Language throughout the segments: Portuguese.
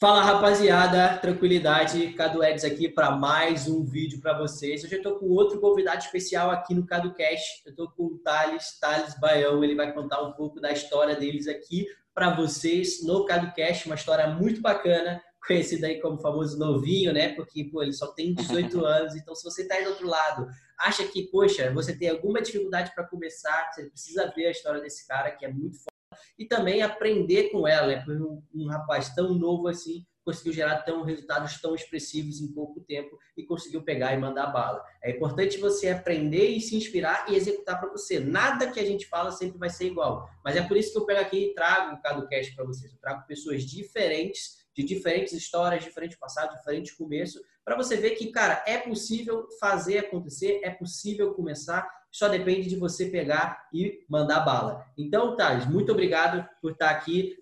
Fala rapaziada, tranquilidade, Cadu Eds aqui para mais um vídeo para vocês. Hoje eu estou com outro convidado especial aqui no CaduCast. Eu estou com o Thales, Thales Baião. Ele vai contar um pouco da história deles aqui para vocês no CaduCast, uma história muito bacana, conhecido aí como famoso novinho, né? Porque pô, ele só tem 18 anos. Então, se você está aí do outro lado, acha que, poxa, você tem alguma dificuldade para começar, você precisa ver a história desse cara que é muito forte e também aprender com ela, né? Um, um rapaz tão novo assim conseguiu gerar tão resultados tão expressivos em pouco tempo e conseguiu pegar e mandar bala. É importante você aprender e se inspirar e executar para você. Nada que a gente fala sempre vai ser igual. Mas é por isso que eu pego aqui e trago o CadoCast para vocês. Eu trago pessoas diferentes, de diferentes histórias, diferentes passados, diferentes começos, para você ver que, cara, é possível fazer acontecer, é possível começar só depende de você pegar e mandar bala. Então, Thales, muito obrigado por estar aqui.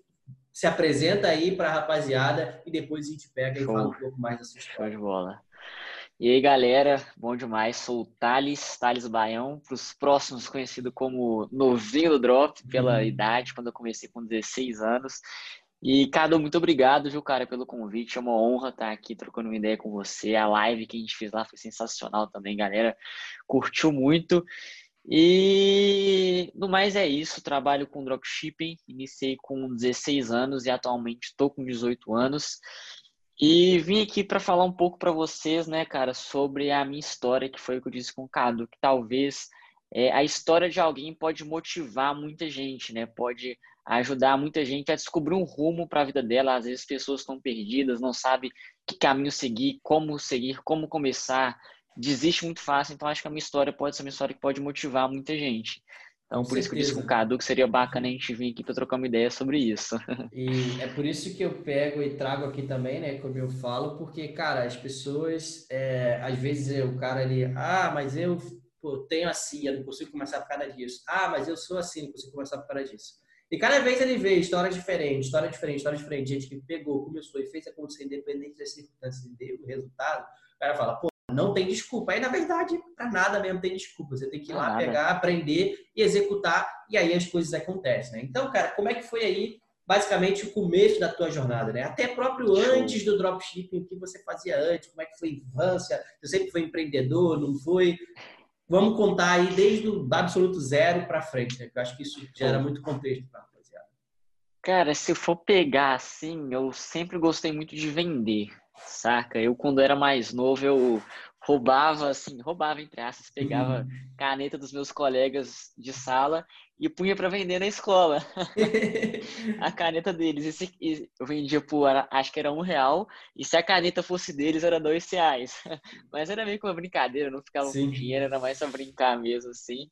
Se apresenta aí para a rapaziada e depois a gente pega Show. e fala um pouco mais da sua história. Show de bola. E aí, galera, bom demais. Sou o Thales, Thales Baião, para os próximos conhecido como novinho do Drop, pela uhum. idade, quando eu comecei com 16 anos. E, Cadu, muito obrigado, viu, cara, pelo convite. É uma honra estar aqui trocando uma ideia com você. A live que a gente fez lá foi sensacional também, galera. Curtiu muito. E no mais é isso. Trabalho com dropshipping. Iniciei com 16 anos e atualmente estou com 18 anos. E vim aqui para falar um pouco para vocês, né, cara, sobre a minha história, que foi o que eu disse com o Cadu, que talvez é, a história de alguém pode motivar muita gente, né? Pode ajudar muita gente a descobrir um rumo para a vida dela. Às vezes pessoas estão perdidas, não sabem que caminho seguir, como seguir, como começar, desiste muito fácil. Então acho que a minha história pode ser uma história que pode motivar muita gente. Então, com por certeza. isso que eu disse com o Cadu que seria bacana a gente vir aqui para trocar uma ideia sobre isso. E é por isso que eu pego e trago aqui também, né, como eu falo, porque, cara, as pessoas, é, às vezes o cara ali, ah, mas eu pô, tenho assim, eu não consigo começar por causa disso. Ah, mas eu sou assim, não consigo começar por causa disso. E cada vez ele vê história diferente, história diferente, história diferente, gente que pegou, começou e fez acontecer independente das circunstâncias e deu o resultado, o cara fala, pô, não tem desculpa. Aí, na verdade, para nada mesmo tem desculpa. Você tem que ir lá, pegar, aprender e executar, e aí as coisas acontecem, né? Então, cara, como é que foi aí, basicamente, o começo da tua jornada, né? Até próprio antes do dropshipping, o que você fazia antes, como é que foi a infância, você sempre foi empreendedor, não foi? Vamos contar aí desde o absoluto zero para frente, né? eu acho que isso gera muito contexto para rapaziada. Cara, se for pegar assim, eu sempre gostei muito de vender, saca? Eu, quando era mais novo, eu roubava, assim, roubava entre aspas, pegava uhum. caneta dos meus colegas de sala e punha para vender na escola a caneta deles. Esse, eu vendia por, acho que era um real, e se a caneta fosse deles, era dois reais. Mas era meio que uma brincadeira, não ficava Sim. com dinheiro, era mais pra brincar mesmo, assim.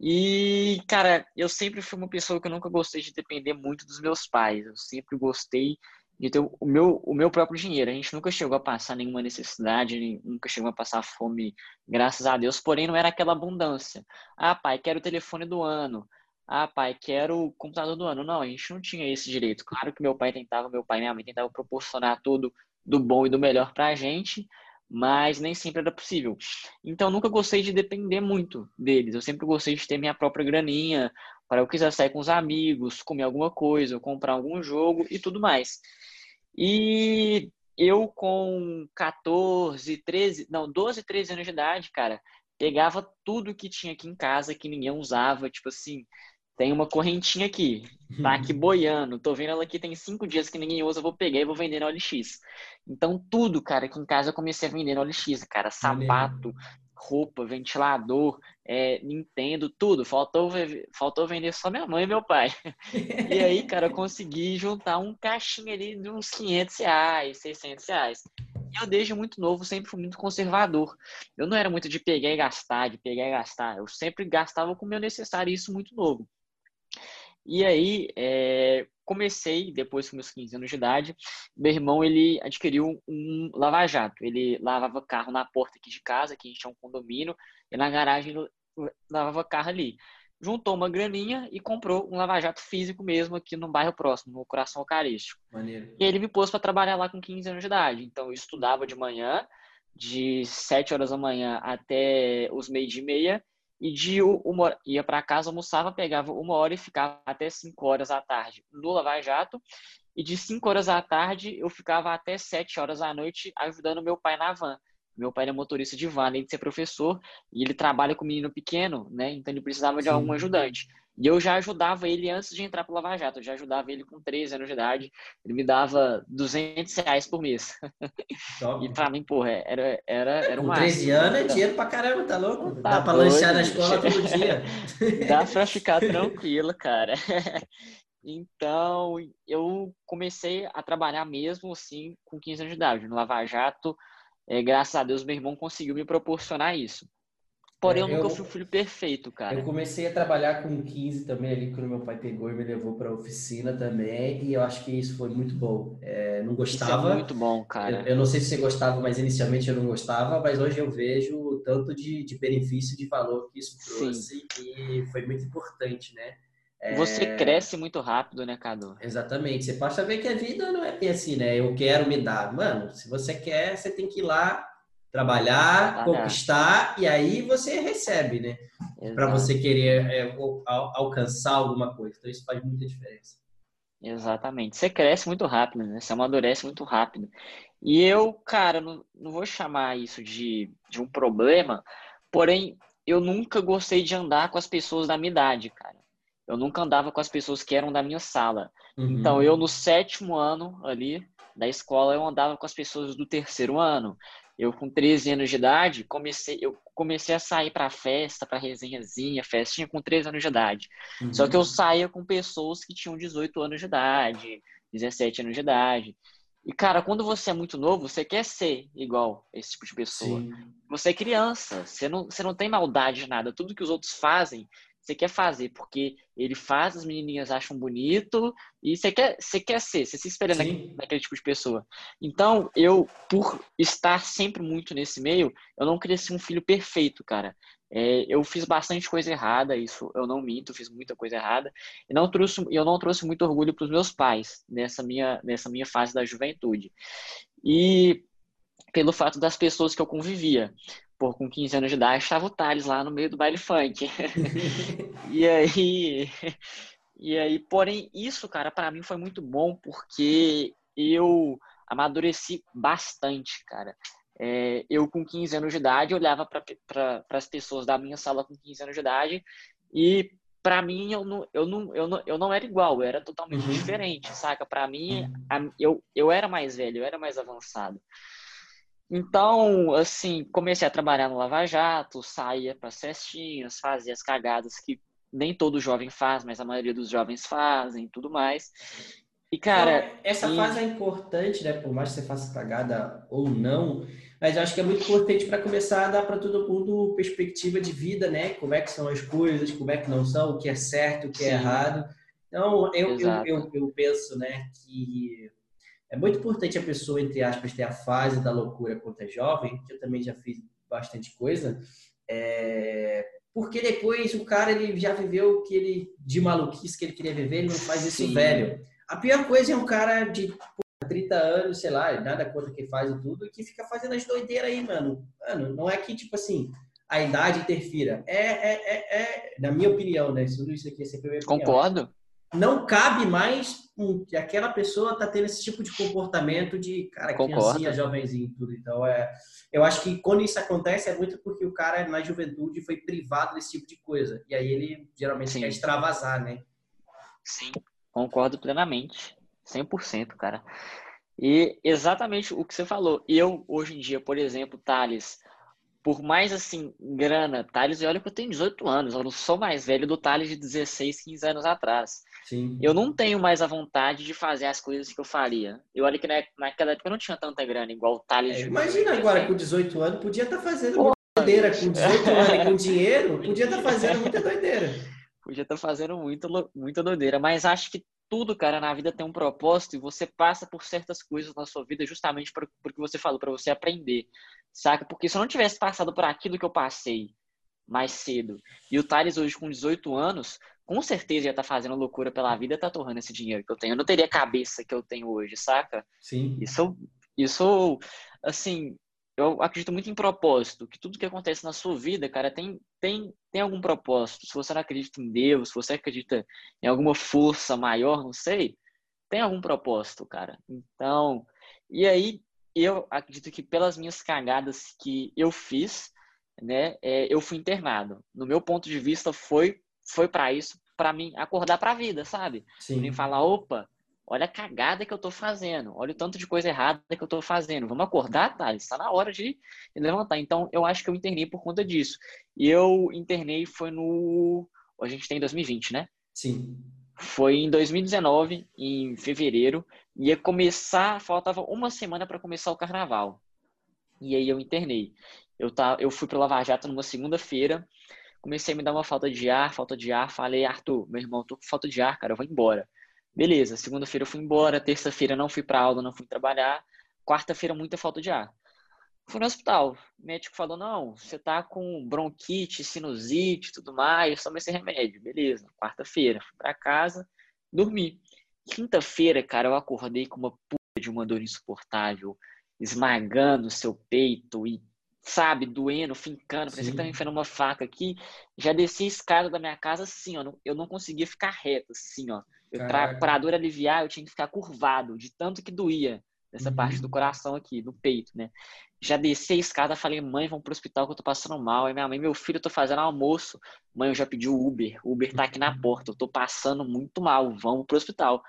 E, cara, eu sempre fui uma pessoa que eu nunca gostei de depender muito dos meus pais. Eu sempre gostei de ter o meu, o meu próprio dinheiro. A gente nunca chegou a passar nenhuma necessidade, nunca chegou a passar fome, graças a Deus, porém não era aquela abundância. Ah, pai, quero o telefone do ano. Ah, pai, quero o computador do ano. Não, a gente não tinha esse direito. Claro que meu pai tentava, meu pai e minha mãe tentavam proporcionar tudo do bom e do melhor pra gente, mas nem sempre era possível. Então, nunca gostei de depender muito deles. Eu sempre gostei de ter minha própria graninha, para eu quiser sair com os amigos, comer alguma coisa, comprar algum jogo e tudo mais. E eu com 14, 13, não, 12, 13 anos de idade, cara, pegava tudo que tinha aqui em casa que ninguém usava, tipo assim, tem uma correntinha aqui, tá aqui boiando, tô vendo ela aqui tem cinco dias que ninguém usa, vou pegar e vou vender na OLX. Então tudo, cara, aqui em casa eu comecei a vender na OLX, cara, sapato, roupa, ventilador, é, Nintendo, tudo. Faltou, faltou vender só minha mãe e meu pai. E aí, cara, eu consegui juntar um caixinha ali de uns 500 reais, 600 reais. E eu, desde muito novo, sempre fui muito conservador. Eu não era muito de pegar e gastar, de pegar e gastar. Eu sempre gastava com o meu necessário, isso muito novo. E aí, é, comecei, depois com meus 15 anos de idade, meu irmão, ele adquiriu um lava-jato. Ele lavava carro na porta aqui de casa, que a gente tinha um condomínio, e na garagem lavava carro ali. Juntou uma graninha e comprou um lava-jato físico mesmo aqui no bairro próximo, no Coração Eucarístico. Maneiro. E ele me pôs para trabalhar lá com 15 anos de idade. Então, eu estudava de manhã, de 7 horas da manhã até os meio dia e meia, e de uma, ia para casa, almoçava, pegava uma hora e ficava até cinco horas à tarde no Lava Jato. e de 5 horas da tarde eu ficava até 7 horas da noite ajudando meu pai na van. Meu pai é motorista de van, além de ser professor, e ele trabalha com menino pequeno, né? Então ele precisava de Sim. algum ajudante. E eu já ajudava ele antes de entrar para o Lava Jato. Eu já ajudava ele com 13 anos de idade. Ele me dava 200 reais por mês. Top. E para mim, porra, era, era, era uma. Com 13 anos é dinheiro pra caramba, tá louco? Tá Dá para lanchar na escola todo dia. Dá para ficar tranquilo, cara. Então, eu comecei a trabalhar mesmo assim com 15 anos de idade. No Lava Jato, é, graças a Deus, meu irmão conseguiu me proporcionar isso. Porém, eu, eu nunca fui o filho perfeito, cara. Eu comecei a trabalhar com 15 também ali, quando meu pai pegou e me levou para a oficina também, e eu acho que isso foi muito bom. É, não gostava. Isso é muito bom, cara. Eu, eu, não sei se você gostava, mas inicialmente eu não gostava, mas hoje eu vejo o tanto de, de benefício, de valor que isso trouxe, Sim. e foi muito importante, né? Você é... cresce muito rápido, né, Cadu? Exatamente. Você pode saber que a vida não é bem assim, né? Eu quero me dar. Mano, se você quer, você tem que ir lá trabalhar, conquistar e aí você recebe, né? Para você querer é, alcançar alguma coisa. Então isso faz muita diferença. Exatamente. Você cresce muito rápido, né? Você amadurece muito rápido. E eu, cara, não, não vou chamar isso de, de um problema, porém, eu nunca gostei de andar com as pessoas da minha idade, cara. Eu nunca andava com as pessoas que eram da minha sala. Uhum. Então, eu no sétimo ano ali da escola, eu andava com as pessoas do terceiro ano. Eu, com 13 anos de idade, comecei, eu comecei a sair para festa, para resenhazinha, festinha com 13 anos de idade. Uhum. Só que eu saía com pessoas que tinham 18 anos de idade, 17 anos de idade. E, cara, quando você é muito novo, você quer ser igual esse tipo de pessoa. Sim. Você é criança, você não, você não tem maldade de nada. Tudo que os outros fazem, você quer fazer, porque ele faz, as menininhas acham bonito, e você quer, você quer ser, você se espelha naquele, naquele, tipo de pessoa. Então, eu, por estar sempre muito nesse meio, eu não cresci um filho perfeito, cara. É, eu fiz bastante coisa errada, isso eu não minto, fiz muita coisa errada, e não trouxe, eu não trouxe muito orgulho para os meus pais nessa minha, nessa minha fase da juventude. E pelo fato das pessoas que eu convivia. Pô, com 15 anos de idade, estava o Thales lá no meio do baile funk. e aí. E aí, porém, isso, cara, para mim foi muito bom porque eu amadureci bastante, cara. É, eu, com 15 anos de idade, olhava para as pessoas da minha sala com 15 anos de idade e, para mim, eu não, eu, não, eu, não, eu não era igual, eu era totalmente uhum. diferente, saca? Para mim, uhum. a, eu, eu era mais velho, eu era mais avançado. Então, assim, comecei a trabalhar no Lava Jato, saía para cestinhas, fazia as cagadas que nem todo jovem faz, mas a maioria dos jovens fazem, tudo mais. E cara, então, essa e... fase é importante, né? Por mais que você faça cagada ou não, mas eu acho que é muito importante para começar a dar para todo mundo perspectiva de vida, né? Como é que são as coisas, como é que não são, o que é certo, o que é Sim. é errado. Então, eu, eu, eu, eu penso, né, que é muito importante a pessoa, entre aspas, ter a fase da loucura quando é jovem, que eu também já fiz bastante coisa, é... porque depois o cara ele já viveu o que ele de maluquice que ele queria viver, ele não faz isso Sim. velho. A pior coisa é um cara de 30 anos, sei lá, nada contra quem faz e tudo, que fica fazendo as doideiras aí, mano. Mano, não é que, tipo assim, a idade interfira. É, é, é, é na minha opinião, né? Tudo isso aqui é sempre minha opinião. Concordo não cabe mais que aquela pessoa tá tendo esse tipo de comportamento de cara, Concordo. criancinha, jovenzinho tudo. Então, é, eu acho que quando isso acontece é muito porque o cara na juventude foi privado desse tipo de coisa. E aí ele geralmente Sim. quer extravasar, né? Sim, concordo plenamente. 100%, cara. E exatamente o que você falou. Eu, hoje em dia, por exemplo, Thales, por mais assim, grana, Thales, e olha que eu tenho 18 anos, eu não sou mais velho do Thales de 16, 15 anos atrás. Sim. Eu não tenho mais a vontade de fazer as coisas que eu faria. Eu olho que naquela época eu não tinha tanta grana, igual o Thales. É, imagina agora com 18 anos, podia estar tá fazendo Pô, muita doideira. Com 18 anos com dinheiro, podia estar tá fazendo muita doideira. Podia estar tá fazendo muito, muita doideira. Mas acho que tudo, cara, na vida tem um propósito e você passa por certas coisas na sua vida justamente por que você falou, para você aprender, saca? Porque se eu não tivesse passado por aquilo que eu passei mais cedo e o Thales hoje com 18 anos, com certeza ia estar tá fazendo loucura pela vida e tá torrando esse dinheiro que eu tenho. Eu não teria a cabeça que eu tenho hoje, saca? Sim. Isso, isso assim, eu acredito muito em propósito, que tudo que acontece na sua vida, cara, tem, tem, tem algum propósito. Se você não acredita em Deus, se você acredita em alguma força maior, não sei, tem algum propósito, cara. Então, e aí eu acredito que pelas minhas cagadas que eu fiz, né, é, eu fui internado. No meu ponto de vista, foi foi para isso, para mim acordar para a vida, sabe? Sim. Pra falar, opa, olha a cagada que eu tô fazendo, olha o tanto de coisa errada que eu tô fazendo. Vamos acordar, Thales? Está na hora de levantar. Então, eu acho que eu internei por conta disso. E eu internei foi no. A gente tem 2020, né? Sim. Foi em 2019, em fevereiro, ia começar, faltava uma semana para começar o carnaval. E aí eu internei. Eu, tá, eu fui para Lava Jato numa segunda-feira, comecei a me dar uma falta de ar, falta de ar. Falei, Arthur, meu irmão, tô com falta de ar, cara, eu vou embora. Beleza, segunda-feira eu fui embora, terça-feira não fui para aula, não fui trabalhar, quarta-feira muita falta de ar. Fui no hospital. O médico falou: não, você tá com bronquite, sinusite tudo mais, toma esse remédio. Beleza. Quarta-feira, fui pra casa, dormi. Quinta-feira, cara, eu acordei com uma puta de uma dor insuportável, esmagando o seu peito e, sabe, doendo, fincando. Parecia que tava enfiando uma faca aqui. Já desci a escada da minha casa assim, ó. Eu não conseguia ficar reto, assim, ó. Pra dor aliviar, eu tinha que ficar curvado, de tanto que doía nessa uhum. parte do coração aqui, no peito, né? Já desci a escada, falei, mãe, vamos pro hospital que eu tô passando mal. Aí minha mãe, meu filho, eu tô fazendo almoço. Mãe, eu já pedi o Uber. O Uber tá aqui na porta. Eu tô passando muito mal. Vamos pro hospital.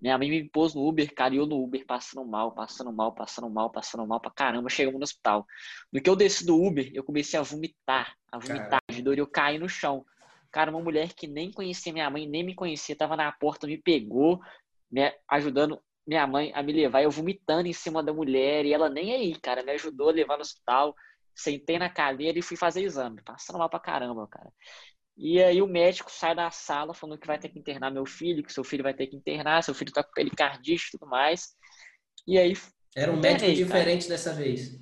Minha mãe me pôs no Uber, cara, e eu no Uber passando mal, passando mal, passando mal, passando mal pra caramba. Chegamos no hospital. No que eu desci do Uber, eu comecei a vomitar, a vomitar Caramba. de dor e eu caí no chão. Cara, uma mulher que nem conhecia minha mãe, nem me conhecia, tava na porta, me pegou, me ajudando minha mãe a me levar, eu vomitando em cima da mulher, e ela nem aí, cara, me ajudou a levar no hospital. Sentei na cadeira e fui fazer exame, passando mal pra caramba, cara. E aí o médico sai da sala falando que vai ter que internar meu filho, que seu filho vai ter que internar, seu filho tá com pericardite e tudo mais. E aí. Era um médico diferente cara. dessa vez.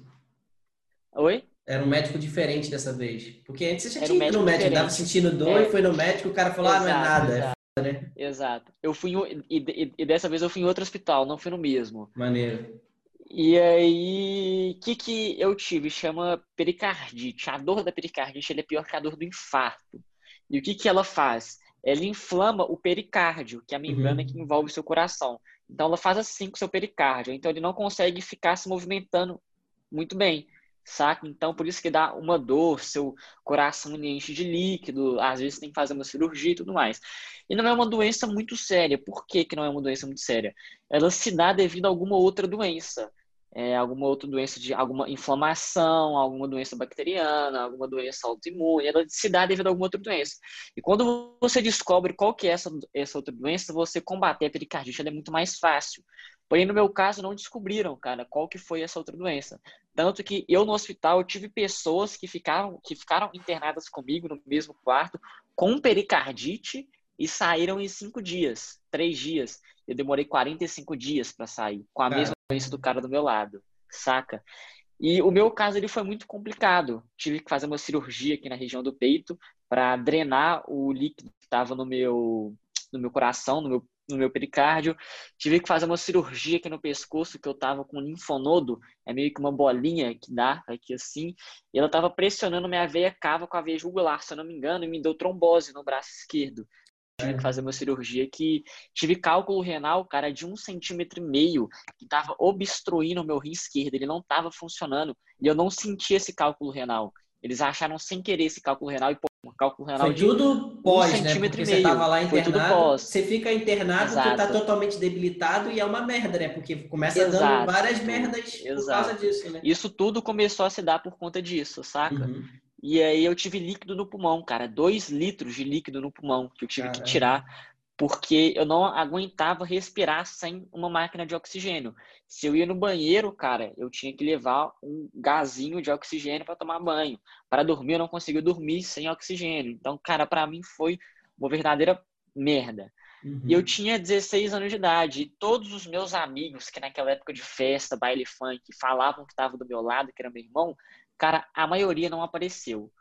Oi? Era um médico diferente dessa vez. Porque antes você já tinha ido no médico, tava sentindo dor é. e foi no médico, o cara falou, exato, ah, não é nada. Exato. É né? Exato. Eu fui e, e, e, dessa vez eu fui em outro hospital, não fui no mesmo. Maneiro. E aí, o que, que eu tive? Chama pericardite. A dor da pericardite é pior que a dor do infarto. E o que, que ela faz? Ela inflama o pericárdio, que é a membrana uhum. que envolve o seu coração. Então, ela faz assim com o seu pericárdio. Então, ele não consegue ficar se movimentando muito bem saca? Então, por isso que dá uma dor, seu coração enche de líquido, às vezes tem que fazer uma cirurgia e tudo mais. E não é uma doença muito séria. Por que, que não é uma doença muito séria? Ela se dá devido a alguma outra doença. É, alguma outra doença de alguma inflamação, alguma doença bacteriana, alguma doença autoimune, ela se dá devido a alguma outra doença. E quando você descobre qual que é essa, essa outra doença, você combater a pericardite é muito mais fácil. Porém, no meu caso, não descobriram, cara, qual que foi essa outra doença. Tanto que eu no hospital eu tive pessoas que ficaram, que ficaram internadas comigo no mesmo quarto com pericardite e saíram em cinco dias, três dias. Eu demorei 45 dias para sair, com a mesma doença do cara do meu lado, saca? E o meu caso ele foi muito complicado. Tive que fazer uma cirurgia aqui na região do peito para drenar o líquido que estava no meu no meu coração, no meu no meu pericárdio. Tive que fazer uma cirurgia aqui no pescoço, que eu tava com linfonodo, é meio que uma bolinha que dá aqui assim, e ela tava pressionando minha veia cava com a veia jugular, se eu não me engano, e me deu trombose no braço esquerdo. Tive que fazer uma cirurgia que tive cálculo renal, cara, de um centímetro e meio, que tava obstruindo o meu rim esquerdo, ele não tava funcionando, e eu não sentia esse cálculo renal. Eles acharam sem querer esse cálculo renal e um cálculo renal Foi tudo pós, um né? Porque você estava lá internado, você fica internado, Exato. tu tá totalmente debilitado e é uma merda, né? Porque começa Exato. dando várias merdas Exato. por causa disso, né? Isso tudo começou a se dar por conta disso, saca? Uhum. E aí eu tive líquido no pulmão, cara. Dois litros de líquido no pulmão que eu tive Caramba. que tirar porque eu não aguentava respirar sem uma máquina de oxigênio. Se eu ia no banheiro, cara, eu tinha que levar um gazinho de oxigênio para tomar banho. Para dormir, eu não conseguia dormir sem oxigênio. Então, cara, para mim foi uma verdadeira merda. Uhum. Eu tinha 16 anos de idade. E todos os meus amigos, que naquela época de festa, baile funk, falavam que estavam do meu lado, que era meu irmão, cara, a maioria não apareceu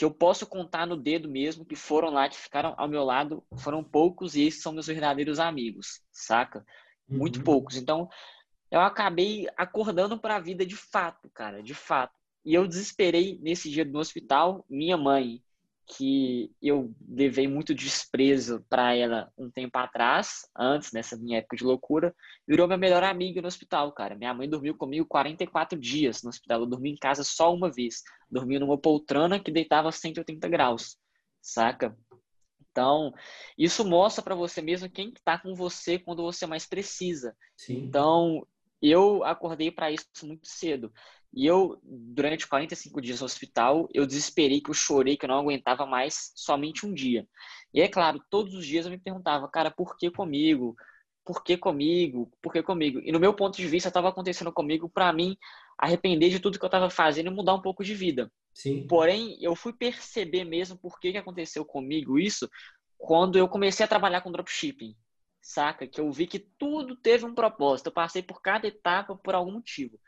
que eu posso contar no dedo mesmo, que foram lá, que ficaram ao meu lado, foram poucos e esses são meus verdadeiros amigos, saca? Muito uhum. poucos. Então, eu acabei acordando para a vida de fato, cara, de fato. E eu desesperei nesse dia no hospital, minha mãe, que eu levei muito desprezo para ela um tempo atrás, antes dessa minha época de loucura, virou minha melhor amiga no hospital, cara. Minha mãe dormiu comigo 44 dias no hospital. Eu dormi em casa só uma vez. Dormi numa poltrona que deitava 180 graus, saca? Então, isso mostra para você mesmo quem está com você quando você mais precisa. Sim. Então, eu acordei para isso muito cedo. E eu, durante 45 dias no hospital, eu desesperei, que eu chorei, que eu não aguentava mais somente um dia. E é claro, todos os dias eu me perguntava, cara, por que comigo? Por que comigo? Por que comigo? E no meu ponto de vista, estava acontecendo comigo para mim arrepender de tudo que eu estava fazendo e mudar um pouco de vida. Sim. Porém, eu fui perceber mesmo por que, que aconteceu comigo isso quando eu comecei a trabalhar com dropshipping saca? Que eu vi que tudo teve um propósito. Eu passei por cada etapa por algum motivo.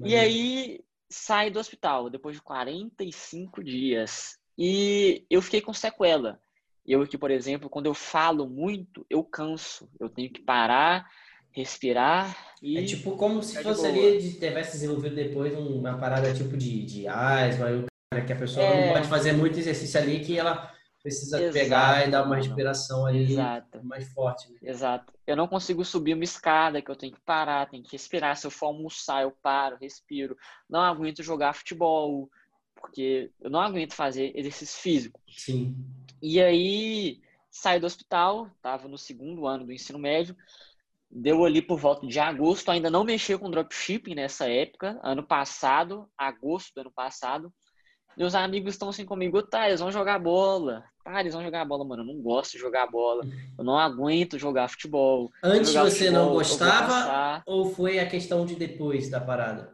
E aí saí do hospital depois de 45 dias. E eu fiquei com sequela. Eu aqui, por exemplo, quando eu falo muito, eu canso. Eu tenho que parar, respirar e. É tipo como se fosse ali de tivesse desenvolvido depois uma parada tipo de, de asma, que a pessoa é... não pode fazer muito exercício ali que ela precisa Exato, pegar e dar uma respiração ali Exato. mais forte. Né? Exato. Eu não consigo subir uma escada, que eu tenho que parar, tenho que respirar. Se eu for almoçar, eu paro, respiro. Não aguento jogar futebol, porque eu não aguento fazer exercício físico. Sim. E aí, saí do hospital, estava no segundo ano do ensino médio, deu ali por volta de agosto, ainda não mexeu com dropshipping nessa época, ano passado, agosto do ano passado, meus amigos estão assim comigo, tá, eles vão jogar bola. Tá, eles vão jogar bola, mano. Eu não gosto de jogar bola. Eu não aguento jogar futebol. Antes jogar você futebol, não gostava ou foi a questão de depois da parada?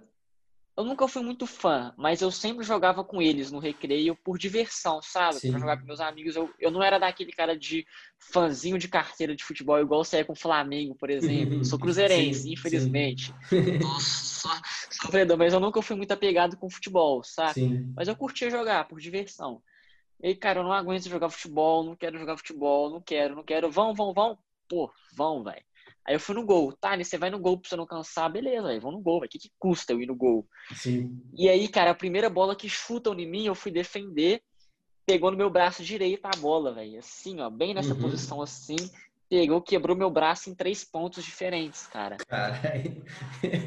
Eu nunca fui muito fã, mas eu sempre jogava com eles no recreio por diversão, sabe? Sim. Pra jogar com meus amigos. Eu, eu não era daquele cara de fãzinho de carteira de futebol, igual você é com o Flamengo, por exemplo. Eu sou cruzeirense, sim, infelizmente. Nossa, sofredor, mas eu nunca fui muito apegado com futebol, sabe? Sim. Mas eu curtia jogar por diversão. E aí, cara, eu não aguento jogar futebol, não quero jogar futebol, não quero, não quero. Vão, vão, vão. Pô, vão, velho. Aí eu fui no gol. Tá, você vai no gol pra você não cansar, beleza, aí vão no gol. O que, que custa eu ir no gol? Sim. E aí, cara, a primeira bola que chutam em mim, eu fui defender, pegou no meu braço direito a bola, velho. Assim, ó, bem nessa uhum. posição assim. Pegou, quebrou meu braço em três pontos diferentes, cara. Caralho.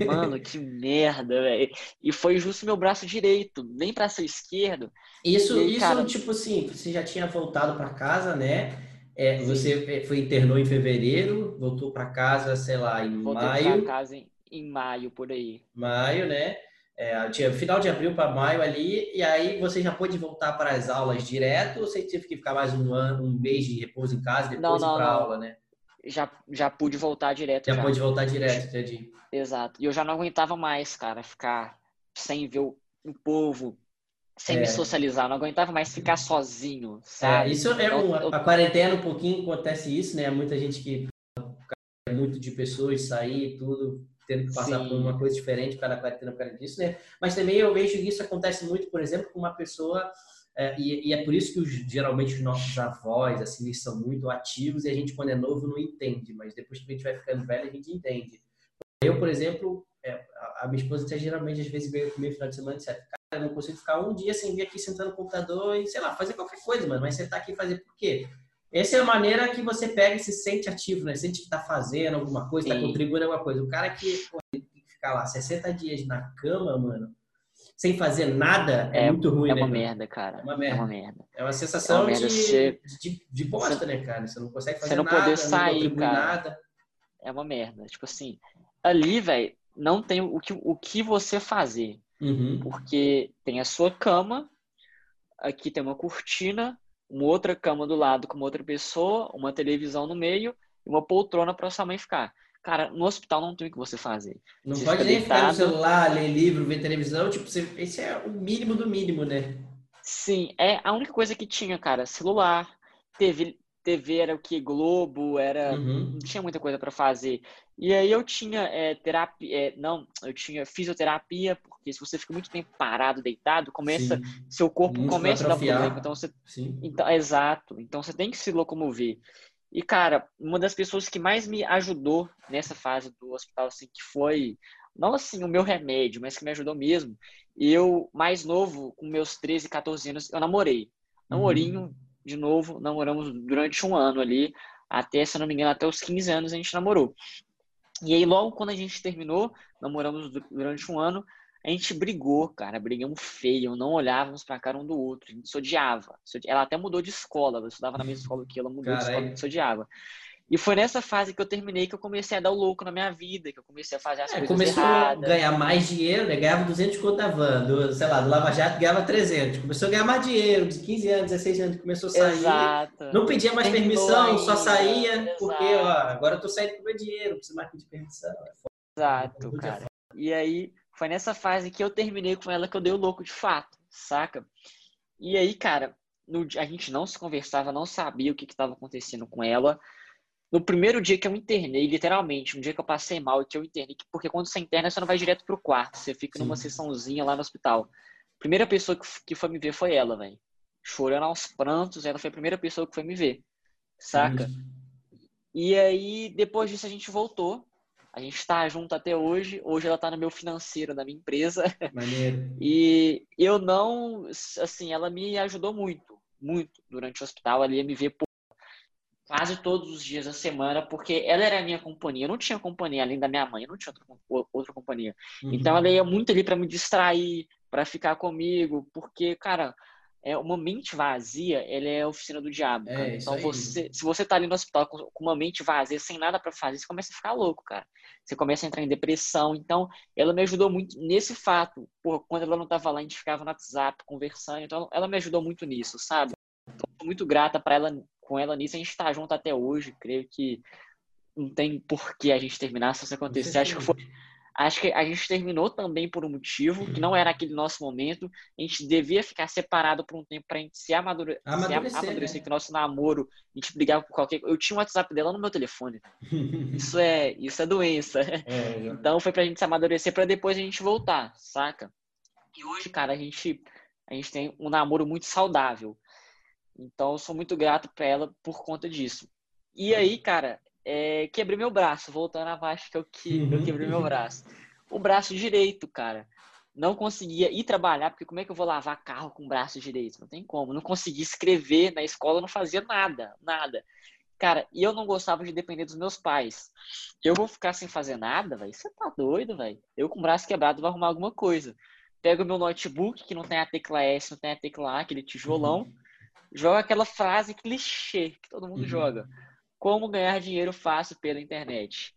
Mano, que merda, velho. E foi justo meu braço direito, nem pra ser esquerdo. Isso, aí, isso cara... tipo assim, você já tinha voltado para casa, né? É, você foi internou em fevereiro, voltou para casa, sei lá, em Voltei maio. para casa em, em, maio, por aí. Maio, né? É, tinha final de abril para maio ali, e aí você já pôde voltar para as aulas direto ou você teve que ficar mais um ano, um mês de repouso em casa e depois ir para aula, né? Já, já pude voltar direto. Já, já pude voltar direto, entendi. Exato. E eu já não aguentava mais, cara, ficar sem ver o, o povo, sem é. me socializar, não aguentava mais ficar sozinho, sabe? É, isso é um, eu... a quarentena um pouquinho acontece isso, né? Muita gente que é muito de pessoas sair tudo tendo que passar Sim. por uma coisa diferente para a quarentena por causa disso, né? Mas também eu vejo que isso acontece muito, por exemplo, com uma pessoa é, e, e, é por isso que os, geralmente os nossos avós assim eles são muito ativos e a gente quando é novo não entende, mas depois que a gente vai ficando velho a gente entende. Eu, por exemplo, é, a minha esposa geralmente às vezes veio comigo no final de semana e disse, eu não consigo ficar um dia sem vir aqui sentando no computador e, sei lá, fazer qualquer coisa, mano. Mas você tá aqui fazer por quê? Essa é a maneira que você pega e se sente ativo, né? Sente que tá fazendo alguma coisa, tá Sim. tá contribuindo alguma coisa. O cara que pô, ficar lá 60 dias na cama, mano, sem fazer nada, é, é muito ruim, é né? Uma merda, cara. É uma merda. É uma merda. É uma sensação é uma merda. De, você... de, de, bosta, você... né, cara? Você não consegue fazer nada. Você não nada, poder sair, não cara. Nada. É uma merda. Tipo assim, ali, velho, não tem o que, o que você fazer. Uhum. Porque tem a sua cama, aqui tem uma cortina, uma outra cama do lado com uma outra pessoa, uma televisão no meio e uma poltrona para sua mãe ficar. Cara, no hospital não tem o que você fazer. Não você pode nem ficar no celular, ler livro, ver televisão. Tipo, você, esse é o mínimo do mínimo, né? Sim, é a única coisa que tinha, cara. Celular, TV, TV era o que? Globo, era. Uhum. Não tinha muita coisa para fazer. E aí eu tinha é, terapia. É, não, eu tinha fisioterapia, porque se você fica muito tempo parado, deitado, começa. Sim. Seu corpo muito começa a dar problema. Então você. Sim. Então, exato. Então você tem que se locomover. E, cara, uma das pessoas que mais me ajudou nessa fase do hospital, assim, que foi. Não assim o meu remédio, mas que me ajudou mesmo. Eu, mais novo, com meus 13, 14 anos, eu namorei Namorinho, uhum. de novo, namoramos durante um ano ali, até, se não me engano, até os 15 anos a gente namorou. E aí, logo quando a gente terminou, namoramos durante um ano, a gente brigou, cara, brigamos feio, não olhávamos pra cara um do outro, a gente se odiava. Ela até mudou de escola, eu estudava na mesma escola que ela, mudou Carai. de escola, a gente se odiava. E foi nessa fase que eu terminei que eu comecei a dar o louco na minha vida, que eu comecei a fazer as é, coisas começou erradas. a ganhar mais dinheiro, né? Ganhava 200 conto da van, do, sei lá, do Lava Jato ganhava 300. Começou a ganhar mais dinheiro, de 15 anos, 16 anos, começou a sair. Exato. Não pedia mais Terminou permissão, só saía, Exato. porque, ó, agora eu tô saindo com meu dinheiro, não preciso mais pedir permissão. Exato, cara. E aí, foi nessa fase que eu terminei com ela que eu dei o louco de fato, saca? E aí, cara, no, a gente não se conversava, não sabia o que estava acontecendo com ela. No primeiro dia que eu internei, literalmente, um dia que eu passei mal e que eu internei, porque quando você interna, você não vai direto pro quarto, você fica Sim. numa sessãozinha lá no hospital. Primeira pessoa que foi me ver foi ela, velho. Chorando aos prantos, ela foi a primeira pessoa que foi me ver, saca? Sim. E aí, depois disso, a gente voltou. A gente está junto até hoje. Hoje ela está no meu financeiro da minha empresa. Maneiro. E eu não, assim, ela me ajudou muito, muito durante o hospital ali a me ver quase todos os dias da semana, porque ela era a minha companhia. Eu não tinha companhia além da minha mãe, eu não tinha outra, outra companhia. Uhum. Então ela ia muito ali para me distrair, para ficar comigo, porque, cara, é uma mente vazia, ela é a oficina do diabo. É, então você, se você tá ali no hospital com, com uma mente vazia, sem nada para fazer, você começa a ficar louco, cara. Você começa a entrar em depressão. Então, ela me ajudou muito nesse fato. Porra, quando ela não tava lá, a gente ficava no WhatsApp conversando. Então, ela me ajudou muito nisso, sabe? Então, muito grata para ela com ela nisso. A gente está junto até hoje. Creio que não tem por que a gente terminar se isso acontecer. Acho que foi. Acho que a gente terminou também por um motivo que não era aquele nosso momento. A gente devia ficar separado por um tempo para a gente se amadurecer, amadurecer, se amadurecer né? que nosso namoro, a gente brigava por qualquer Eu tinha o WhatsApp dela no meu telefone. isso é, isso é doença. É, então foi pra gente se amadurecer para depois a gente voltar, saca? E hoje, cara, a gente a gente tem um namoro muito saudável. Então, eu sou muito grato para ela por conta disso. E aí, cara, é, quebrei meu braço, voltando à parte que eu, que, eu quebrei meu braço. O braço direito, cara. Não conseguia ir trabalhar, porque como é que eu vou lavar carro com o braço direito? Não tem como. Não conseguia escrever na escola, não fazia nada, nada. Cara, e eu não gostava de depender dos meus pais. Eu vou ficar sem fazer nada, velho? Você tá doido, velho? Eu com o braço quebrado vou arrumar alguma coisa. Pego meu notebook, que não tem a tecla S, não tem a tecla A, aquele tijolão. Uhum joga aquela frase clichê que todo mundo uhum. joga. Como ganhar dinheiro fácil pela internet.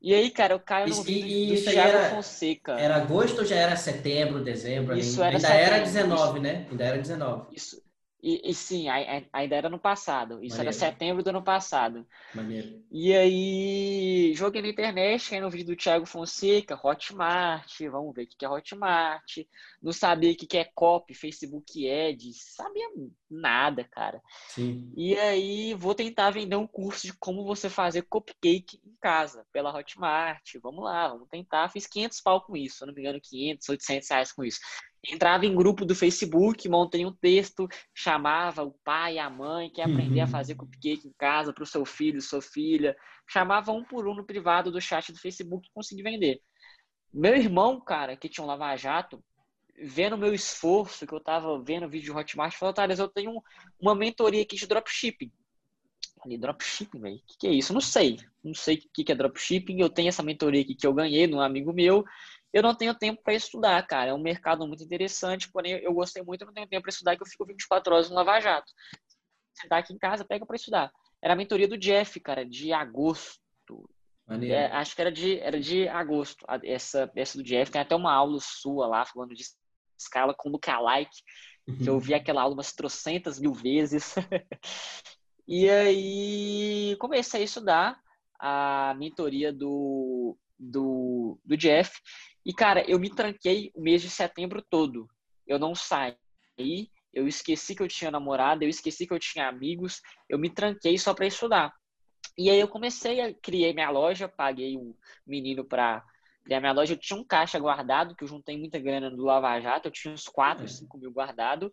E aí, cara, eu caio no vídeo do Thiago era, Fonseca. Era agosto ou já era setembro, dezembro? Isso ainda era Ainda setembro. era 19, isso, né? Ainda era 19. Isso, e, e, sim, ainda era no passado. Isso Maneiro. era setembro do ano passado. Maneiro. E aí, joguei na internet, aí no vídeo do Thiago Fonseca, Hotmart, vamos ver o que é Hotmart. Não sabia o que é copy, Facebook Ads, sabia nada, cara. Sim. E aí, vou tentar vender um curso de como você fazer cupcake em casa, pela Hotmart. Vamos lá, vamos tentar. Fiz 500 pau com isso, se não me engano, 500, 800 reais com isso entrava em grupo do Facebook, montei um texto, chamava o pai e a mãe, quer aprender uhum. a fazer cupcake em casa para o seu filho, sua filha. Chamava um por um no privado do chat do Facebook e consegui vender. Meu irmão, cara, que tinha um lava-jato, vendo o meu esforço, que eu tava vendo o vídeo de Hotmart, falou, Thales, eu tenho uma mentoria aqui de dropshipping. Falei, dropshipping, velho? O que, que, é isso? Não sei. Não sei o que, que é dropshipping. Eu tenho essa mentoria aqui que eu ganhei de um amigo meu eu não tenho tempo para estudar, cara. É um mercado muito interessante, porém eu gostei muito, eu não tenho tempo para estudar, que eu fico 24 horas no Lava Jato. Você tá aqui em casa, pega para estudar. Era a mentoria do Jeff, cara, de agosto. É, acho que era de, era de agosto. Essa, essa do Jeff tem até uma aula sua lá, falando de escala com lookalike, uhum. que eu vi aquela aula umas trocentas mil vezes. e aí comecei a estudar a mentoria do, do, do Jeff e, cara, eu me tranquei o mês de setembro todo. Eu não saí, eu esqueci que eu tinha namorada, eu esqueci que eu tinha amigos, eu me tranquei só para estudar. E aí eu comecei a criar minha loja, paguei um menino para criar minha loja. Eu tinha um caixa guardado, que eu juntei muita grana do Lava Jato, eu tinha uns 4, 5 é. mil guardado.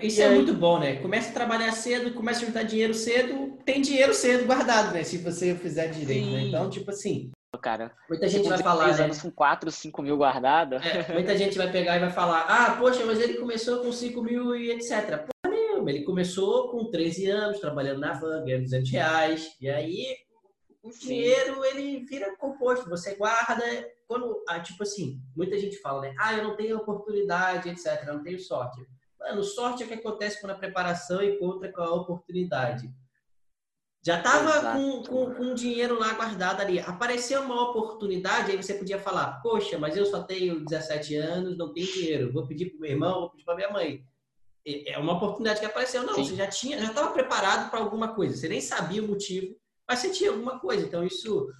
Isso e é aí... muito bom, né? Começa a trabalhar cedo, começa a juntar dinheiro cedo, tem dinheiro cedo guardado, né? Se você fizer direito, né? Então, tipo assim, cara. Muita gente vai falar, né? anos com 4, 5 mil guardado. É, muita gente vai pegar e vai falar, ah, poxa, mas ele começou com 5 mil e etc. Porra nenhuma. Ele começou com 13 anos, trabalhando na van, ganhando 200 reais. E aí, o dinheiro, ele vira composto. Você guarda... Quando, ah, tipo assim, muita gente fala, né? Ah, eu não tenho oportunidade, etc. Eu não tenho sorte. Mano, sorte é o que acontece quando a preparação encontra com a oportunidade. Já estava com, com, com dinheiro lá guardado ali. Apareceu uma oportunidade, aí você podia falar: Poxa, mas eu só tenho 17 anos, não tenho dinheiro. Vou pedir para o meu irmão, vou pedir para minha mãe. É uma oportunidade que apareceu. Não, Sim. você já tinha, já estava preparado para alguma coisa. Você nem sabia o motivo, mas você tinha alguma coisa. Então, isso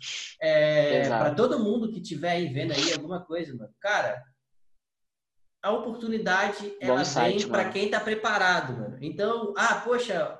é para todo mundo que estiver aí vendo aí alguma coisa, mano. Cara, a oportunidade ela vem para quem está preparado, mano. Então, ah, poxa,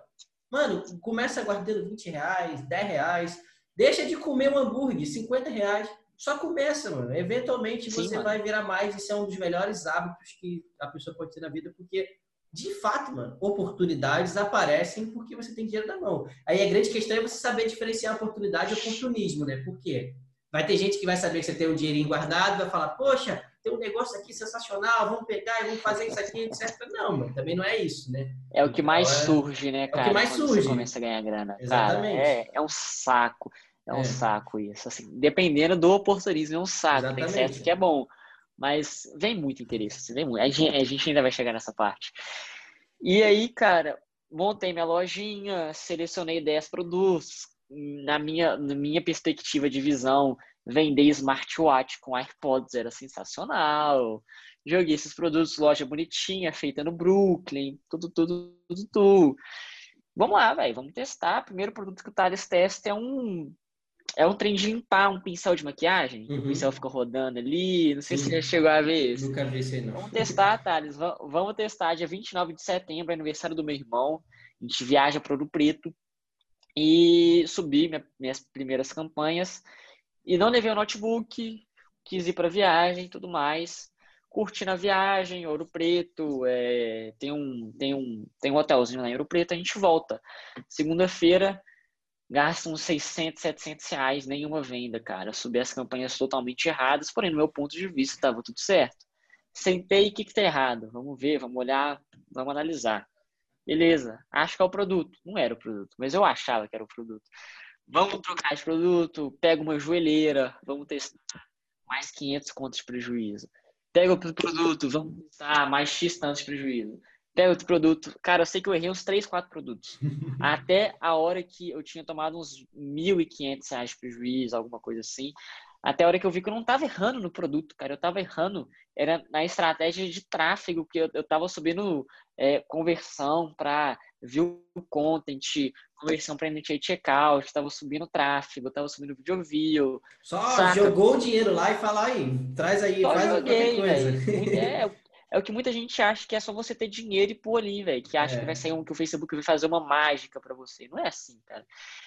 mano, começa guardando 20 reais, 10 reais, deixa de comer um hambúrguer, 50 reais, só começa, mano. Eventualmente Sim, você mano. vai virar mais. Isso é um dos melhores hábitos que a pessoa pode ter na vida, porque de fato, mano, oportunidades aparecem porque você tem dinheiro na mão. Aí a grande questão é você saber diferenciar oportunidade e oportunismo, né? Por quê? Vai ter gente que vai saber que você tem um dinheirinho guardado, vai falar, poxa, tem um negócio aqui sensacional, vamos pegar e vamos fazer isso aqui, etc. Não, mano, também não é isso, né? É o que mais então, surge, né, cara? É o que mais surge. Você começa a ganhar grana. Exatamente. Cara, é, é um saco. É um é. saco isso. Assim, dependendo do oportunismo, é um saco. Exatamente. Tem certo que é bom. Mas vem muito interesse, assim, vem muito. A gente, a gente ainda vai chegar nessa parte. E aí, cara, montei minha lojinha, selecionei 10 produtos. Na minha, na minha perspectiva de visão, vender smartwatch com AirPods era sensacional. Joguei esses produtos, loja bonitinha, feita no Brooklyn, tudo, tudo, tudo, tudo. Vamos lá, velho, vamos testar. O primeiro produto que o Thales testa é um é um trem de limpar um pincel de maquiagem. Uhum. O pincel fica rodando ali. Não sei se você já chegou a ver isso. Nunca vi isso aí, não. Vamos testar, Thales. Vamos testar dia 29 de setembro, aniversário do meu irmão. A gente viaja para Ouro Preto. E subir minha, minhas primeiras campanhas. E não levei o notebook, quis ir para viagem tudo mais. Curti na viagem, Ouro Preto, é, tem, um, tem, um, tem um hotelzinho lá em Ouro Preto, a gente volta. Segunda-feira, gasta uns 600, 700 reais, nenhuma venda, cara. Subi as campanhas totalmente erradas, porém, no meu ponto de vista, estava tudo certo. Sentei, o que está errado? Vamos ver, vamos olhar, vamos analisar. Beleza, acho que é o produto. Não era o produto, mas eu achava que era o produto. Vamos trocar de produto, pega uma joelheira, vamos testar. Mais 500 contos de prejuízo. Pega outro produto, vamos testar, mais X tantos de prejuízo. Pega outro produto. Cara, eu sei que eu errei uns 3, 4 produtos. Até a hora que eu tinha tomado uns 1.500 reais de prejuízo, alguma coisa assim. Até a hora que eu vi que eu não estava errando no produto, cara. Eu estava errando era na estratégia de tráfego, que eu, estava subindo é, conversão para view content, conversão para initiate checkout, estava subindo tráfego, estava subindo video view. Só saca? jogou o dinheiro lá e fala aí, traz aí, só faz joguei, coisa. É, é o que muita gente acha que é só você ter dinheiro e pôr ali, velho. Que acha é. que vai sair um, que o Facebook vai fazer uma mágica para você. Não é assim, cara.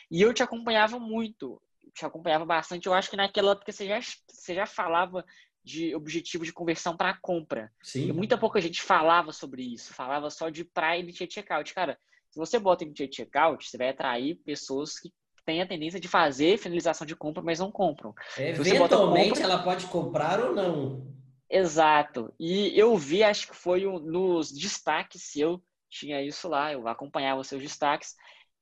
E eu te acompanhava muito te acompanhava bastante. Eu acho que naquela época você já, você já falava de objetivo de conversão para compra. Sim. E muita pouca gente falava sobre isso, falava só de para initiate checkout. Cara, se você bota initiate checkout, você vai atrair pessoas que têm a tendência de fazer finalização de compra, mas não compram. Eventualmente compra... ela pode comprar ou não. Exato. E eu vi, acho que foi nos destaques eu tinha isso lá, eu acompanhava os seus destaques.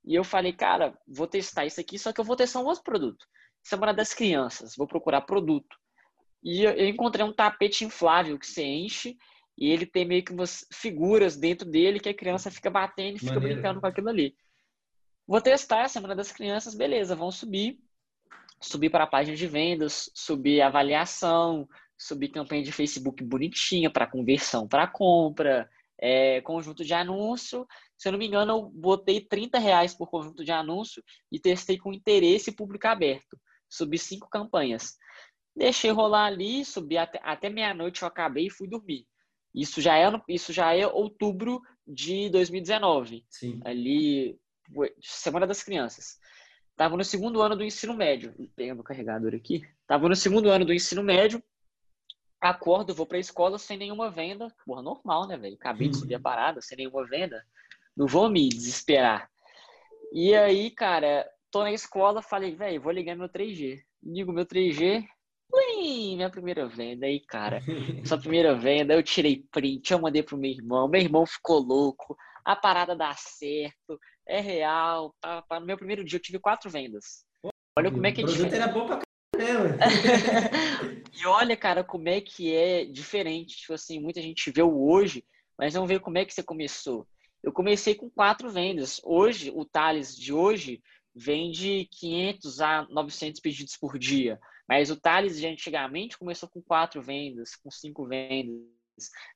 E eu falei, cara, vou testar isso aqui, só que eu vou testar um outro produto. Semana das Crianças, vou procurar produto. E eu encontrei um tapete inflável que você enche e ele tem meio que umas figuras dentro dele que a criança fica batendo e fica Maneiro. brincando com aquilo ali. Vou testar a Semana das Crianças, beleza, vão subir. Subir para a página de vendas, subir avaliação, subir campanha de Facebook bonitinha para conversão para compra, é, conjunto de anúncio. Se eu não me engano, eu botei 30 reais por conjunto de anúncio e testei com interesse público aberto. Subi cinco campanhas. Deixei rolar ali, subi até, até meia-noite, eu acabei e fui dormir. Isso já é, isso já é outubro de 2019. Sim. Ali, Semana das Crianças. Estava no segundo ano do ensino médio. Pegando o carregador aqui. Estava no segundo ano do ensino médio acordo, vou pra escola sem nenhuma venda. Porra, normal, né, velho? Acabei de subir a parada sem nenhuma venda. Não vou me desesperar. E aí, cara, tô na escola, falei, velho, vou ligar meu 3G. Ligo meu 3G. Ui, minha primeira venda aí, cara. Essa primeira venda, eu tirei print, eu mandei pro meu irmão. Meu irmão ficou louco. a parada dá certo, é real. Tá, tá. No meu primeiro dia eu tive quatro vendas. Olha como é que é diferente. Era bom pra caramba. e olha, cara, como é que é diferente. Tipo assim, muita gente vê o hoje, mas não vê como é que você começou. Eu comecei com quatro vendas. Hoje, o Thales de hoje vende 500 a 900 pedidos por dia. Mas o Thales de antigamente começou com quatro vendas, com cinco vendas.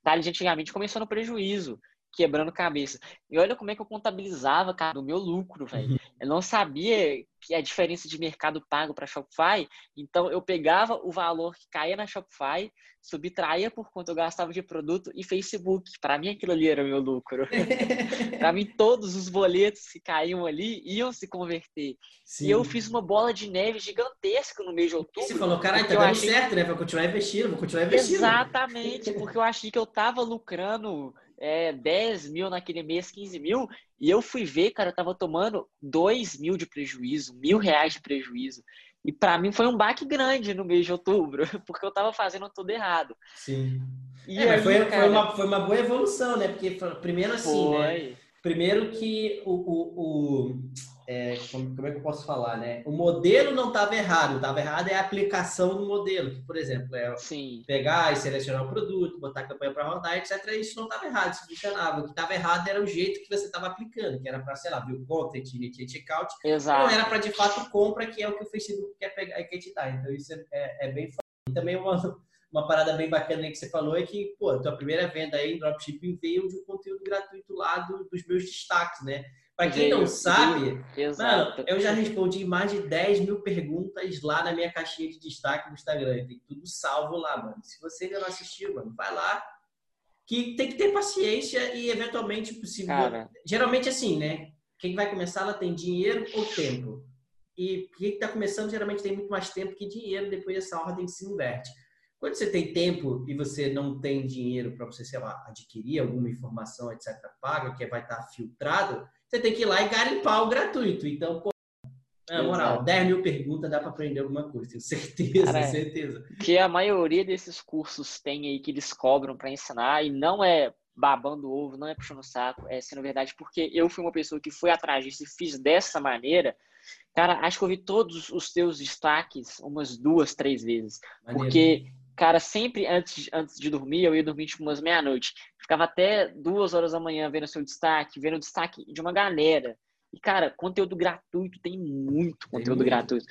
Thales de antigamente começou no prejuízo quebrando cabeça. E olha como é que eu contabilizava, cara, o meu lucro, velho. Eu não sabia que a diferença de mercado pago para Shopify, então eu pegava o valor que caía na Shopify, subtraía por quanto eu gastava de produto e Facebook. Para mim aquilo ali era o meu lucro. para mim todos os boletos que caíam ali iam se converter. Sim. E eu fiz uma bola de neve gigantesca no mês de outubro. E você falou, caralho, tá dando achei... certo, né? Vou continuar investindo, vou continuar investindo. Exatamente, porque eu achei que eu tava lucrando é, 10 mil naquele mês, 15 mil, e eu fui ver, cara, eu tava tomando 2 mil de prejuízo, mil reais de prejuízo. E para mim foi um baque grande no mês de outubro, porque eu tava fazendo tudo errado. Sim. E é, aí, foi, cara... foi, uma, foi uma boa evolução, né? Porque primeiro assim, né? foi. né? Primeiro que o, o, o é, como, como, é que eu posso falar, né? O modelo não estava errado, estava errado é a aplicação do modelo, que, por exemplo, é Sim. pegar e selecionar o produto, botar a campanha para rodar, etc. Isso não estava errado, isso funcionava. O que estava errado era o jeito que você estava aplicando, que era para, sei lá, view content, initiate checkout, Exato. não era para de fato compra, que é o que o Facebook quer pegar e quer te dar. Então isso é, é, é bem E também uma, uma parada bem bacana que você falou é que, pô, a tua primeira venda aí em dropshipping veio de um conteúdo gratuito lá do, dos meus destaques, né? Para quem não sabe, mano, eu já respondi mais de 10 mil perguntas lá na minha caixinha de destaque do Instagram. Tem tudo salvo lá, mano. Se você ainda não assistiu, mano, vai lá. Que tem que ter paciência e, eventualmente, possível. Cara. Geralmente, assim, né? Quem vai começar, ela tem dinheiro ou tempo. E quem está começando, geralmente tem muito mais tempo que dinheiro. Depois essa ordem se inverte. Quando você tem tempo e você não tem dinheiro para você, sei lá, adquirir alguma informação, etc., paga, que vai estar tá filtrado, você tem que ir lá e garimpar o gratuito. Então, pô, na moral, 10 mil perguntas dá para aprender alguma coisa, tenho certeza, Cara, certeza. Que a maioria desses cursos tem aí que eles cobram para ensinar e não é babando ovo, não é puxando o saco, é sendo verdade, porque eu fui uma pessoa que foi atrás disso e fiz dessa maneira. Cara, acho que eu vi todos os teus destaques umas duas, três vezes. Maneiro. Porque cara, sempre antes, antes de dormir, eu ia dormir tipo umas meia-noite. Ficava até duas horas da manhã vendo seu destaque, vendo o destaque de uma galera. E, cara, conteúdo gratuito, tem muito conteúdo tem muito. gratuito.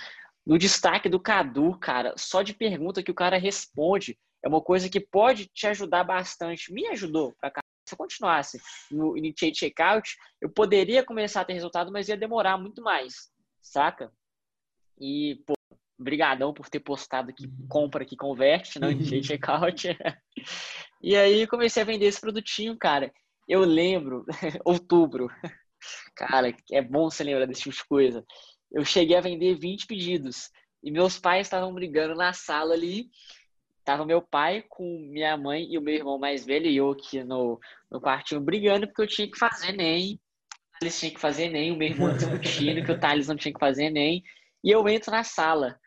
No destaque do Cadu, cara, só de pergunta que o cara responde, é uma coisa que pode te ajudar bastante. Me ajudou pra cá. Se eu continuasse no Initiate Checkout, eu poderia começar a ter resultado, mas ia demorar muito mais, saca? E, pô, Brigadão por ter postado que uhum. compra, que converte, não né, de checkout. e aí comecei a vender esse produtinho, cara. Eu lembro, outubro, cara, é bom você lembrar desse tipo de coisa. Eu cheguei a vender 20 pedidos e meus pais estavam brigando na sala ali. Tava meu pai com minha mãe e o meu irmão mais velho e eu aqui no, no quartinho brigando porque eu tinha que fazer nem. Eles tinham que fazer nem, o meu irmão discutindo que o Thales não tinha que fazer nem. E eu entro na sala.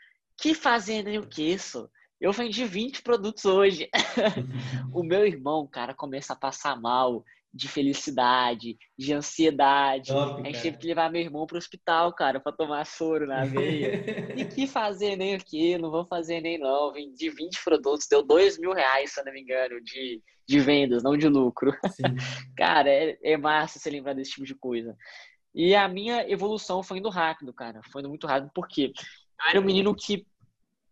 Que fazenda e o que isso? Eu vendi 20 produtos hoje. o meu irmão, cara, começa a passar mal de felicidade, de ansiedade. Top, a gente teve que levar meu irmão pro hospital, cara, para tomar soro na veia. e que fazer nem o que? Não vou fazer nem não. Vendi 20 produtos, deu 2 mil reais, se eu não me engano, de, de vendas, não de lucro. cara, é, é massa você lembrar desse tipo de coisa. E a minha evolução foi indo rápido, cara. Foi indo muito rápido, porque eu era um menino que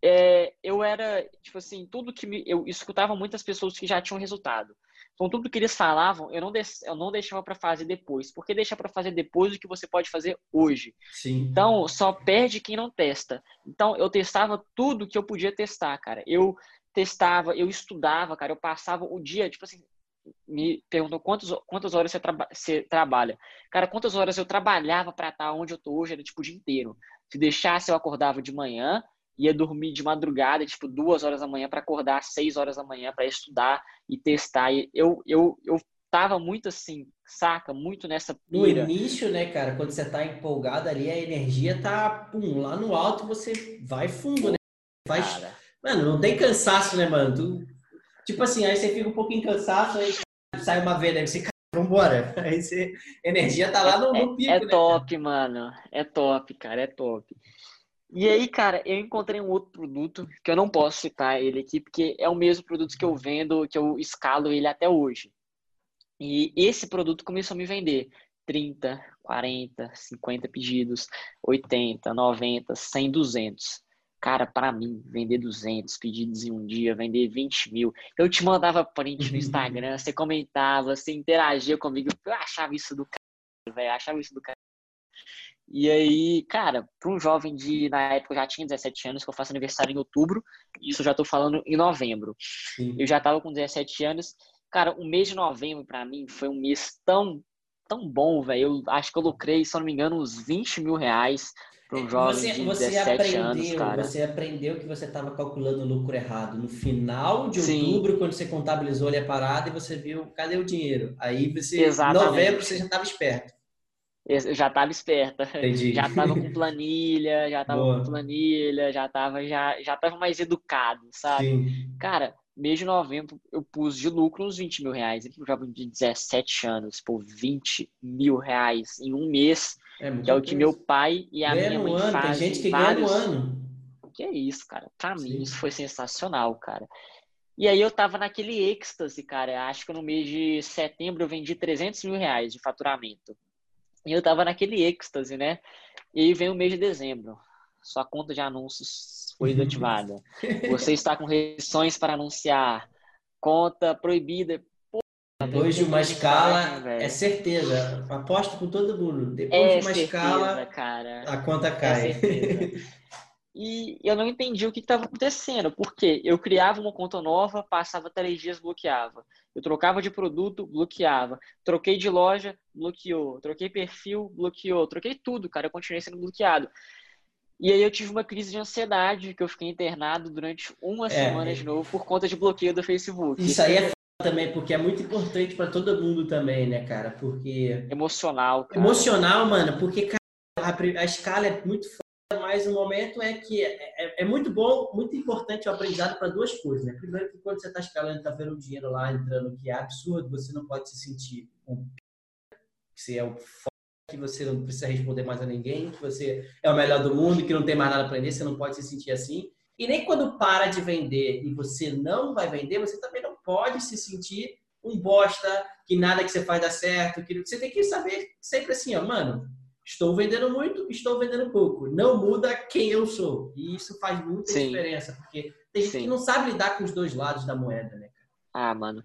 é, eu era, tipo assim, tudo que me, eu escutava muitas pessoas que já tinham resultado. Então, tudo que eles falavam, eu não, de, eu não deixava para fazer depois. Porque deixa para fazer depois o que você pode fazer hoje. Sim. Então, só perde quem não testa. Então, eu testava tudo que eu podia testar, cara. Eu testava, eu estudava, cara. Eu passava o dia, tipo assim, me perguntou quantas, quantas horas você, traba, você trabalha. Cara, quantas horas eu trabalhava para estar onde eu tô hoje, era tipo o dia inteiro. Se deixasse, eu acordava de manhã, ia dormir de madrugada, tipo, duas horas da manhã, para acordar às seis horas da manhã para estudar e testar. E eu, eu, eu tava muito assim, saca? Muito nessa pira. No início, né, cara, quando você tá empolgado ali, a energia tá, pum, lá no alto você vai fundo, né? Cara. Mano, não tem cansaço, né, mano? Tu... Tipo assim, aí você fica um pouquinho cansado, aí sai uma vez, aí você vambora. Esse, energia tá lá no, no pico, É, é né, top, mano. É top, cara, é top. E aí, cara, eu encontrei um outro produto que eu não posso citar ele aqui, porque é o mesmo produto que eu vendo, que eu escalo ele até hoje. E esse produto começou a me vender 30, 40, 50 pedidos, 80, 90, 100, 200. Cara, para mim, vender 200 pedidos em um dia, vender 20 mil, eu te mandava print no Instagram, você comentava, você interagia comigo, eu achava isso do cara, velho, achava isso do cara. E aí, cara, para um jovem de, na época, eu já tinha 17 anos, que eu faço aniversário em outubro, isso eu já tô falando em novembro. Sim. Eu já tava com 17 anos. Cara, o mês de novembro, para mim, foi um mês tão, tão bom, velho. Eu acho que eu lucrei, se eu não me engano, uns 20 mil reais para um jovem você, de você 17 aprendeu, anos, cara. Você aprendeu que você estava calculando o lucro errado no final de outubro, Sim. quando você contabilizou ali a parada e você viu, cadê o dinheiro? Aí você, em novembro, você já estava esperto. Eu já estava esperta. Entendi. Já estava com planilha, já estava com planilha, já estava já, já tava mais educado, sabe? Sim. Cara, mês de novembro eu pus de lucro uns 20 mil reais. Eu já de 17 anos, pô, 20 mil reais em um mês, é que é o que meu pai e a ganha minha mãe ano, fazem. Tem gente que vários... ganha no ano. Que é isso, cara? Pra Sim. mim isso foi sensacional, cara. E aí eu tava naquele êxtase, cara. Acho que no mês de setembro eu vendi 300 mil reais de faturamento. E eu tava naquele êxtase, né? E aí vem o mês de dezembro. Sua conta de anúncios foi desativada. Você está com restrições para anunciar. Conta proibida. Pô, Depois de uma escala, é certeza. Aposto com todo mundo. Depois é de uma certeza, escala, cara. a conta é cai. É e eu não entendi o que estava acontecendo. Porque eu criava uma conta nova, passava três dias, bloqueava. Eu trocava de produto, bloqueava. Troquei de loja, bloqueou. Troquei perfil, bloqueou. Troquei tudo, cara. Eu continuei sendo bloqueado. E aí eu tive uma crise de ansiedade, que eu fiquei internado durante uma é, semana de novo por conta de bloqueio do Facebook. Isso aí é também, porque é muito importante para todo mundo também, né, cara? Porque. Emocional, cara. Emocional, mano, porque, cara, a, a escala é muito mas o momento é que é, é, é, muito bom, muito importante o aprendizado para duas coisas. Né? Primeiro, que quando você está escalando, está vendo o dinheiro lá entrando, que é absurdo, você não pode se sentir um que você é o que você não precisa responder mais a ninguém, que você é o melhor do mundo, que não tem mais nada a aprender, você não pode se sentir assim. E nem quando para de vender e você não vai vender, você também não pode se sentir um bosta, que nada que você faz dá certo, que você tem que saber sempre assim, ó, mano, Estou vendendo muito, estou vendendo pouco. Não muda quem eu sou. E isso faz muita Sim. diferença, porque tem gente Sim. que não sabe lidar com os dois lados da moeda, né, Ah, mano.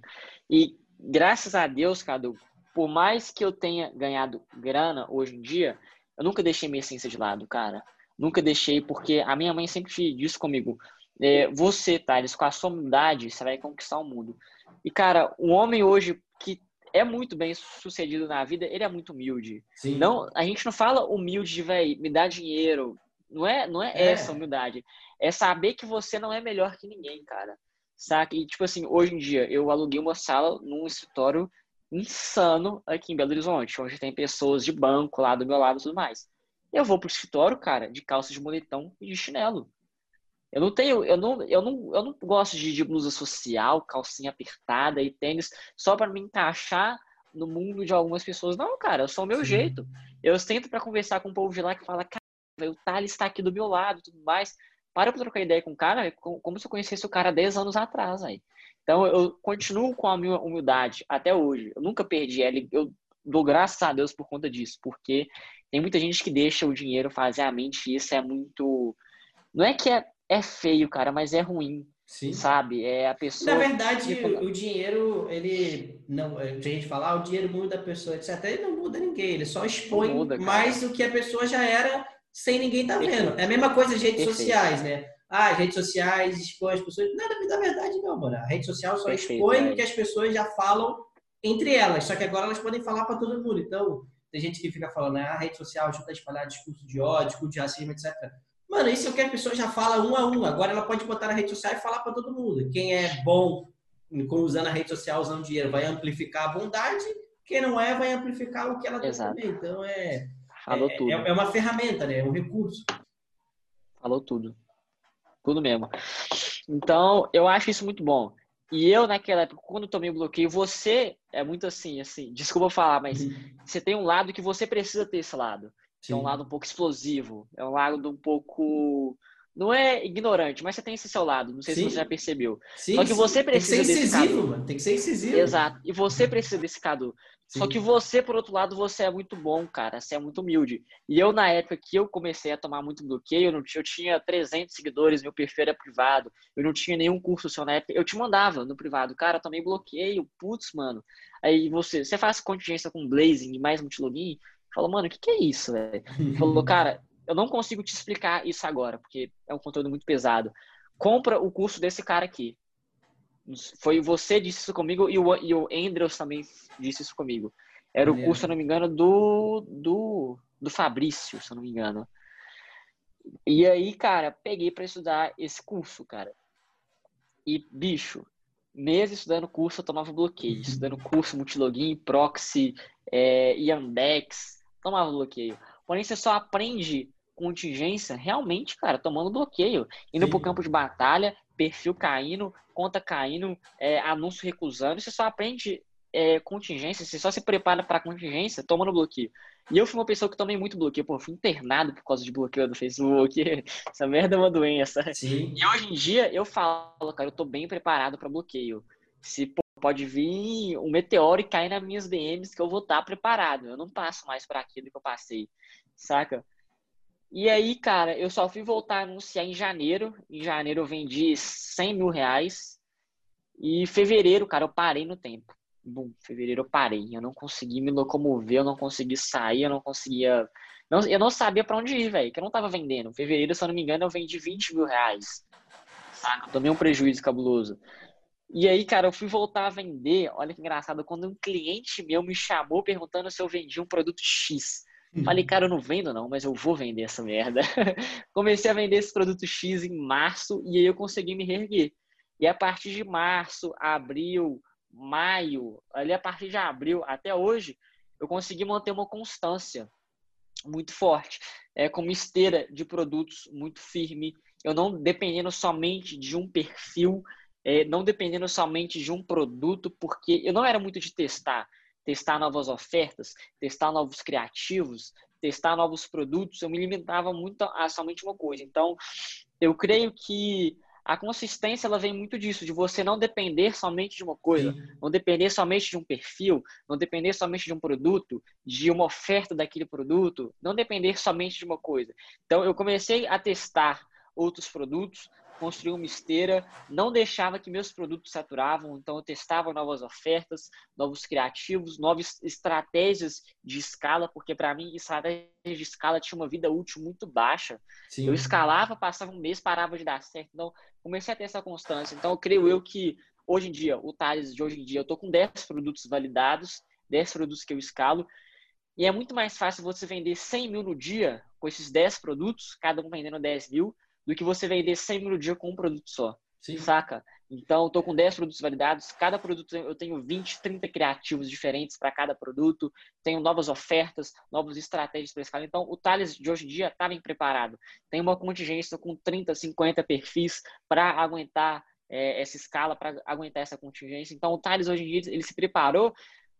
E graças a Deus, Cadu, por mais que eu tenha ganhado grana hoje em dia, eu nunca deixei minha essência de lado, cara. Nunca deixei, porque a minha mãe sempre disse comigo: é, você, Thales, com a sua humildade, você vai conquistar o mundo. E, cara, o homem hoje que é muito bem sucedido na vida, ele é muito humilde. Sim. Não, a gente não fala humilde de, velho, me dá dinheiro. Não é, não é, é, essa humildade. É saber que você não é melhor que ninguém, cara. Saca? E, tipo assim, hoje em dia, eu aluguei uma sala num escritório insano aqui em Belo Horizonte, onde tem pessoas de banco lá do meu lado e tudo mais. Eu vou pro escritório, cara, de calça de moletom e de chinelo. Eu não tenho, eu não, eu não, eu não gosto de, de blusa social, calcinha apertada e tênis só para me encaixar no mundo de algumas pessoas. Não, cara, eu sou o meu Sim. jeito. Eu sento para conversar com o povo de lá que fala, cara, o Thales está aqui do meu lado tudo mais. Para pra trocar ideia com o cara, como se eu conhecesse o cara 10 anos atrás aí. Então eu continuo com a minha humildade até hoje. Eu nunca perdi ela. Eu dou graças a Deus por conta disso, porque tem muita gente que deixa o dinheiro fazer a mente e isso é muito. Não é que é é feio, cara, mas é ruim. Sim. Sabe? É a pessoa. Na verdade, o dinheiro, ele. Não, a gente falar, ah, o dinheiro muda a pessoa, etc. Ele não muda ninguém, ele só expõe muda, mais do que a pessoa já era sem ninguém estar tá vendo. É a mesma coisa de redes Perfeito. sociais, né? Ah, redes sociais expõe as pessoas. Nada, na verdade, não, mano. A rede social só Perfeito, expõe o que as pessoas já falam entre elas. Só que agora elas podem falar para todo mundo. Então, tem gente que fica falando, ah, a rede social ajuda a espalhar discurso de ódio, discurso de racismo, etc. Mano, isso é o que a pessoa já fala um a um. Agora ela pode botar na rede social e falar para todo mundo. Quem é bom usando a rede social, usando dinheiro, vai amplificar a bondade. Quem não é, vai amplificar o que ela tem também. Então é. Falou é, tudo. É, é uma ferramenta, né? É um recurso. Falou tudo. Tudo mesmo. Então, eu acho isso muito bom. E eu, naquela época, quando tomei o bloqueio, você é muito assim, assim, desculpa falar, mas uhum. você tem um lado que você precisa ter esse lado. Que é um lado um pouco explosivo, é um lado um pouco. Não é ignorante, mas você tem esse seu lado. Não sei sim. se você já percebeu. Sim, Só que você precisa tem que ser incisivo, desse cadu. mano. Tem que ser incisivo. Exato. E você precisa desse cadu. Sim. Só que você, por outro lado, você é muito bom, cara. Você é muito humilde. E eu, na época que eu comecei a tomar muito bloqueio, eu, não tinha, eu tinha 300 seguidores, meu perfil era privado, eu não tinha nenhum curso seu na época. Eu te mandava no privado, cara, tomei bloqueio, putz, mano. Aí você, você faz contingência com Blazing e mais multilogin? Falou, mano, o que, que é isso, velho? Falou, cara, eu não consigo te explicar isso agora, porque é um conteúdo muito pesado. Compra o curso desse cara aqui. Foi você disse isso comigo e o, e o Andrews também disse isso comigo. Era o curso, se eu não me engano, do, do, do Fabrício, se eu não me engano. E aí, cara, peguei para estudar esse curso, cara. E, bicho, meses estudando curso, eu tomava bloqueio. Estudando curso, multilogin, proxy, é, Yandex, tomava bloqueio. Porém, você só aprende contingência realmente, cara, tomando bloqueio. Indo Sim. pro campo de batalha, perfil caindo, conta caindo, é, anúncio recusando. Você só aprende é, contingência, você só se prepara para contingência tomando bloqueio. E eu fui uma pessoa que tomei muito bloqueio. Pô, fui internado por causa de bloqueio do Facebook. Essa merda é uma doença. Sim. E hoje em dia eu falo, cara, eu tô bem preparado para bloqueio. Se pode vir um meteoro e cair nas minhas DMs que eu vou estar tá preparado. Eu não passo mais para aquilo que eu passei, saca? E aí, cara, eu só fui voltar a anunciar em janeiro. Em janeiro eu vendi 100 mil reais. E fevereiro, cara, eu parei no tempo. Bom, fevereiro eu parei. Eu não consegui me locomover, eu não consegui sair, eu não conseguia. Não, eu não sabia para onde ir, velho, que eu não tava vendendo. Fevereiro, se eu não me engano, eu vendi 20 mil reais. Saca? Eu tomei um prejuízo cabuloso. E aí, cara, eu fui voltar a vender. Olha que engraçado, quando um cliente meu me chamou perguntando se eu vendia um produto X. Falei, uhum. cara, eu não vendo não, mas eu vou vender essa merda. Comecei a vender esse produto X em março e aí eu consegui me reerguer. E a partir de março, abril, maio, ali a partir de abril até hoje, eu consegui manter uma constância muito forte, é, com uma esteira de produtos muito firme. Eu não dependendo somente de um perfil, é, não dependendo somente de um produto, porque eu não era muito de testar, testar novas ofertas, testar novos criativos, testar novos produtos. Eu me limitava muito a somente uma coisa. Então, eu creio que a consistência ela vem muito disso, de você não depender somente de uma coisa, Sim. não depender somente de um perfil, não depender somente de um produto, de uma oferta daquele produto, não depender somente de uma coisa. Então, eu comecei a testar outros produtos, construir uma esteira, não deixava que meus produtos saturavam, então eu testava novas ofertas, novos criativos, novas estratégias de escala, porque para mim estratégia de escala tinha uma vida útil muito baixa. Sim. Eu escalava, passava um mês, parava de dar certo, então comecei a ter essa constância. Então eu creio eu que hoje em dia, o Thales de hoje em dia, eu tô com 10 produtos validados, 10 produtos que eu escalo, e é muito mais fácil você vender 100 mil no dia com esses 10 produtos, cada um vendendo 10 mil, do que você vender 100 mil no dia com um produto só. Sim. Saca? Então, eu tô com 10 produtos validados. Cada produto eu tenho 20, 30 criativos diferentes para cada produto. Tenho novas ofertas, novas estratégias para escalar. Então, o Thales de hoje em dia está bem preparado. Tem uma contingência com 30, 50 perfis para aguentar é, essa escala, para aguentar essa contingência. Então, o Thales hoje em dia ele se preparou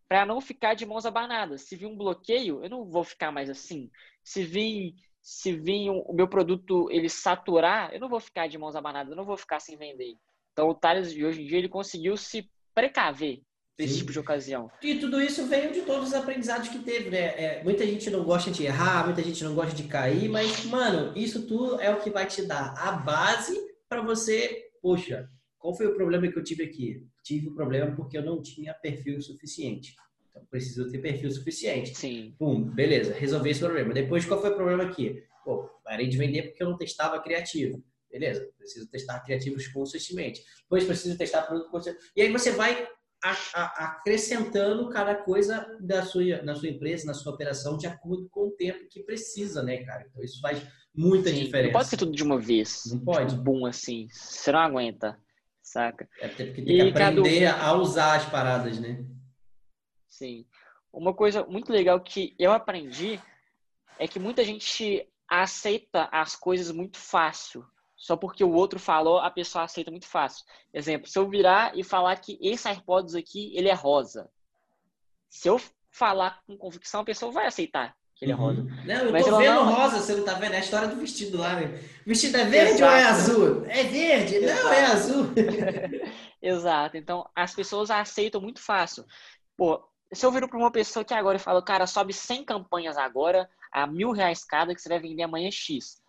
para não ficar de mãos abanadas. Se vir um bloqueio, eu não vou ficar mais assim. Se vir se vir o meu produto ele saturar, eu não vou ficar de mãos abanadas, eu não vou ficar sem vender. Então o Thales de hoje em dia ele conseguiu se precaver desse tipo de ocasião. E tudo isso veio de todos os aprendizados que teve, né? É, muita gente não gosta de errar, muita gente não gosta de cair, mas, mano, isso tudo é o que vai te dar a base para você, poxa, qual foi o problema que eu tive aqui? Tive o um problema porque eu não tinha perfil suficiente. Então, preciso ter perfil suficiente. Sim. Pum, beleza, resolvi esse problema. Depois, qual foi o problema aqui? Pô, parei de vender porque eu não testava criativo. Beleza, preciso testar criativos consistentemente. Depois, preciso testar produto consistente. E aí você vai acrescentando cada coisa da sua, na sua empresa, na sua operação, de acordo com o tempo que precisa, né, cara? Então, isso faz muita Sim, diferença. Não pode ser tudo de uma vez. Não pode. Tipo, boom, assim. Você não aguenta, saca? É porque tem que aprender a usar as paradas, né? Sim. Uma coisa muito legal que eu aprendi é que muita gente aceita as coisas muito fácil. só porque o outro falou, a pessoa aceita muito fácil. Exemplo, se eu virar e falar que esse AirPods aqui, ele é rosa. Se eu falar com convicção, a pessoa vai aceitar que ele é rosa. Uhum. Não, eu Mas tô vendo não... rosa, você não tá vendo? É a história do vestido lá, né? O vestido é verde Exato. ou é azul? É verde, Exato. não, é azul. Exato. Então, as pessoas aceitam muito fácil. Pô, se eu viro para uma pessoa que agora e falo, cara, sobe 100 campanhas agora a mil reais cada que você vai vender amanhã X.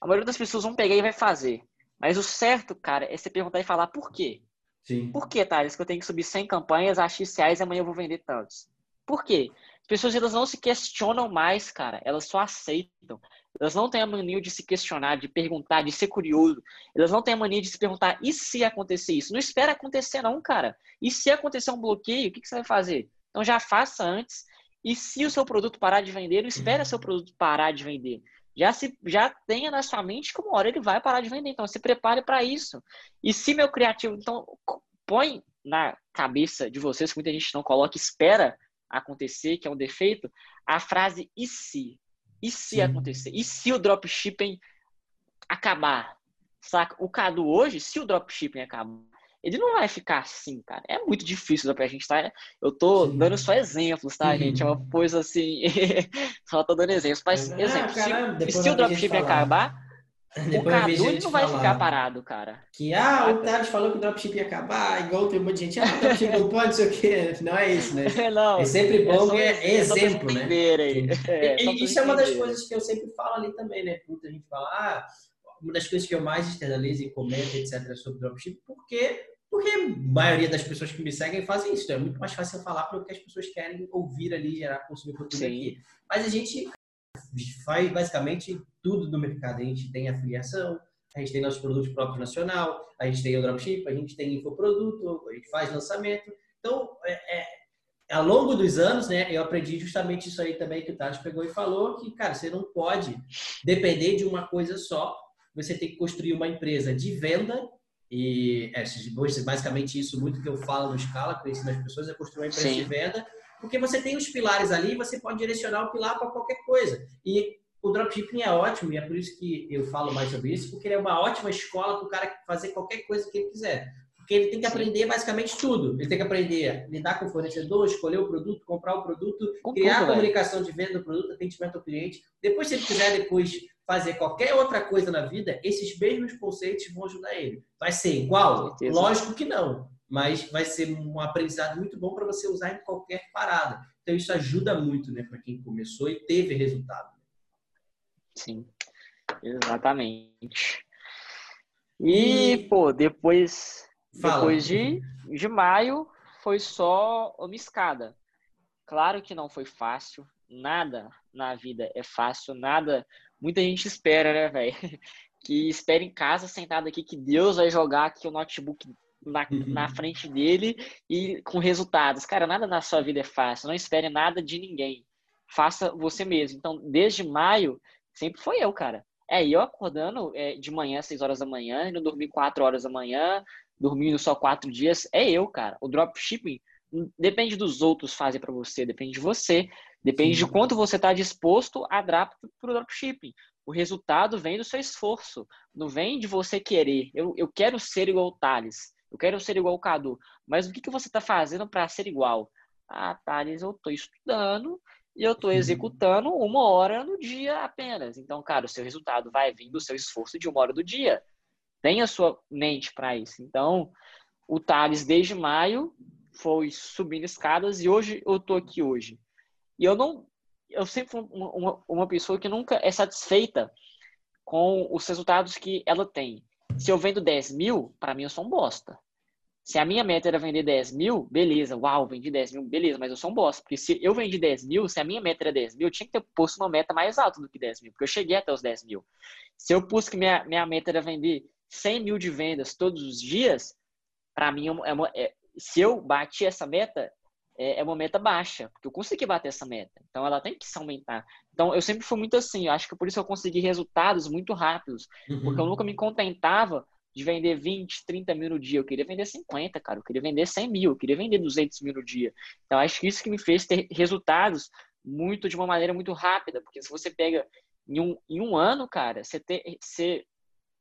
A maioria das pessoas vão pegar e vai fazer. Mas o certo, cara, é você perguntar e falar por quê. Sim. Por que, Thales, que eu tenho que subir 100 campanhas a X reais e amanhã eu vou vender tantos? Por quê? As pessoas elas não se questionam mais, cara. Elas só aceitam. Elas não têm a mania de se questionar, de perguntar, de ser curioso. Elas não têm a mania de se perguntar, e se acontecer isso? Não espera acontecer, não, cara. E se acontecer um bloqueio, o que, que você vai fazer? Então já faça antes. E se o seu produto parar de vender, não espera seu produto parar de vender. Já, se, já tenha na sua mente que uma hora ele vai parar de vender. Então se prepare para isso. E se meu criativo, então põe na cabeça de vocês, que muita gente não coloca, espera acontecer, que é um defeito, a frase e se? E se Sim. acontecer? E se o dropshipping acabar? Saca? O Cadu hoje, se o dropshipping acabar, ele não vai ficar assim, cara. É muito difícil pra gente, tá? Eu tô Sim. dando só exemplos, tá, gente? É uma coisa assim. só tô dando exemplos. Mas, ah, exemplo, caramba, se, se o dropshipping acabar, o Cadu não vai ficar parado, cara. Que, ah, o Thales falou que o dropship ia acabar, igual tem um monte de gente, ah, o dropship não pode, não sei o quê. Não é isso, né? Não, é sempre bom, é, é, é exemplo, né? Aí. É, e, isso é uma das coisas que eu sempre falo ali também, né? Muita gente fala, ah, uma das coisas que eu mais externalizo e comento, etc., sobre dropship, porque porque a maioria das pessoas que me seguem fazem isso. Então é muito mais fácil falar para o que as pessoas querem ouvir ali, gerar, consumir conteúdo aqui. Mas a gente faz basicamente tudo do mercado. A gente tem afiliação, a gente tem nossos produtos próprios nacional, a gente tem o dropship, a gente tem infoproduto, a gente faz lançamento. Então, é, é, ao longo dos anos, né, eu aprendi justamente isso aí também que o Tati pegou e falou, que, cara, você não pode depender de uma coisa só. Você tem que construir uma empresa de venda e é, basicamente isso muito que eu falo no Scala, que eu ensino as pessoas, é construir uma empresa Sim. de venda porque você tem os pilares ali, você pode direcionar o pilar para qualquer coisa. E o dropshipping é ótimo, e é por isso que eu falo mais sobre isso, porque ele é uma ótima escola para o cara fazer qualquer coisa que ele quiser. Porque ele tem que aprender basicamente tudo. Ele tem que aprender a lidar com o fornecedor, escolher o produto, comprar o produto, com criar tudo, a comunicação de venda do produto, atendimento ao cliente. Depois, se ele quiser depois fazer qualquer outra coisa na vida, esses mesmos conceitos vão ajudar ele. Vai ser igual? Lógico que não mas vai ser um aprendizado muito bom para você usar em qualquer parada. Então isso ajuda muito, né, para quem começou e teve resultado. Sim, exatamente. E, e... pô, depois, Fala. depois de, de maio foi só uma escada. Claro que não foi fácil, nada na vida é fácil, nada. Muita gente espera, né, velho? Que espera em casa, sentado aqui, que Deus vai jogar aqui o notebook na, na uhum. frente dele e com resultados. Cara, nada na sua vida é fácil. Não espere nada de ninguém. Faça você mesmo. Então, desde maio, sempre foi eu, cara. É, eu acordando é, de manhã, 6 horas da manhã, indo dormir 4 horas da manhã, dormindo só 4 dias. É eu, cara. O dropshipping depende dos outros fazer para você, depende de você. Depende Sim. de quanto você está disposto a dar para o dropshipping. O resultado vem do seu esforço, não vem de você querer. Eu, eu quero ser igual o Thales. Eu quero ser igual o Cadu. Mas o que, que você está fazendo para ser igual? Ah, Thales, eu estou estudando e eu estou executando uma hora no dia apenas. Então, cara, o seu resultado vai vir do seu esforço de uma hora do dia. Tenha sua mente para isso. Então, o Thales, desde maio, foi subindo escadas e hoje eu estou aqui hoje. E eu não. Eu sempre fui uma, uma, uma pessoa que nunca é satisfeita com os resultados que ela tem. Se eu vendo 10 mil, para mim eu sou um bosta. Se a minha meta era vender 10 mil, beleza, uau, vendi 10 mil, beleza, mas eu sou um bosta. Porque se eu vendi 10 mil, se a minha meta era 10 mil, eu tinha que ter posto uma meta mais alta do que 10 mil, porque eu cheguei até os 10 mil. Se eu pus que minha, minha meta era vender 100 mil de vendas todos os dias, para mim, é uma, é, se eu bati essa meta, é, é, uma meta baixa, porque eu consegui bater essa meta. Então, ela tem que se aumentar. Então, eu sempre fui muito assim, eu acho que por isso eu consegui resultados muito rápidos, uhum. porque eu nunca me contentava de vender 20, 30 mil no dia. Eu queria vender 50, cara. Eu queria vender 100 mil. Eu queria vender 200 mil no dia. Então, acho que isso que me fez ter resultados muito de uma maneira muito rápida. Porque se você pega em um, em um ano, cara, você, ter, você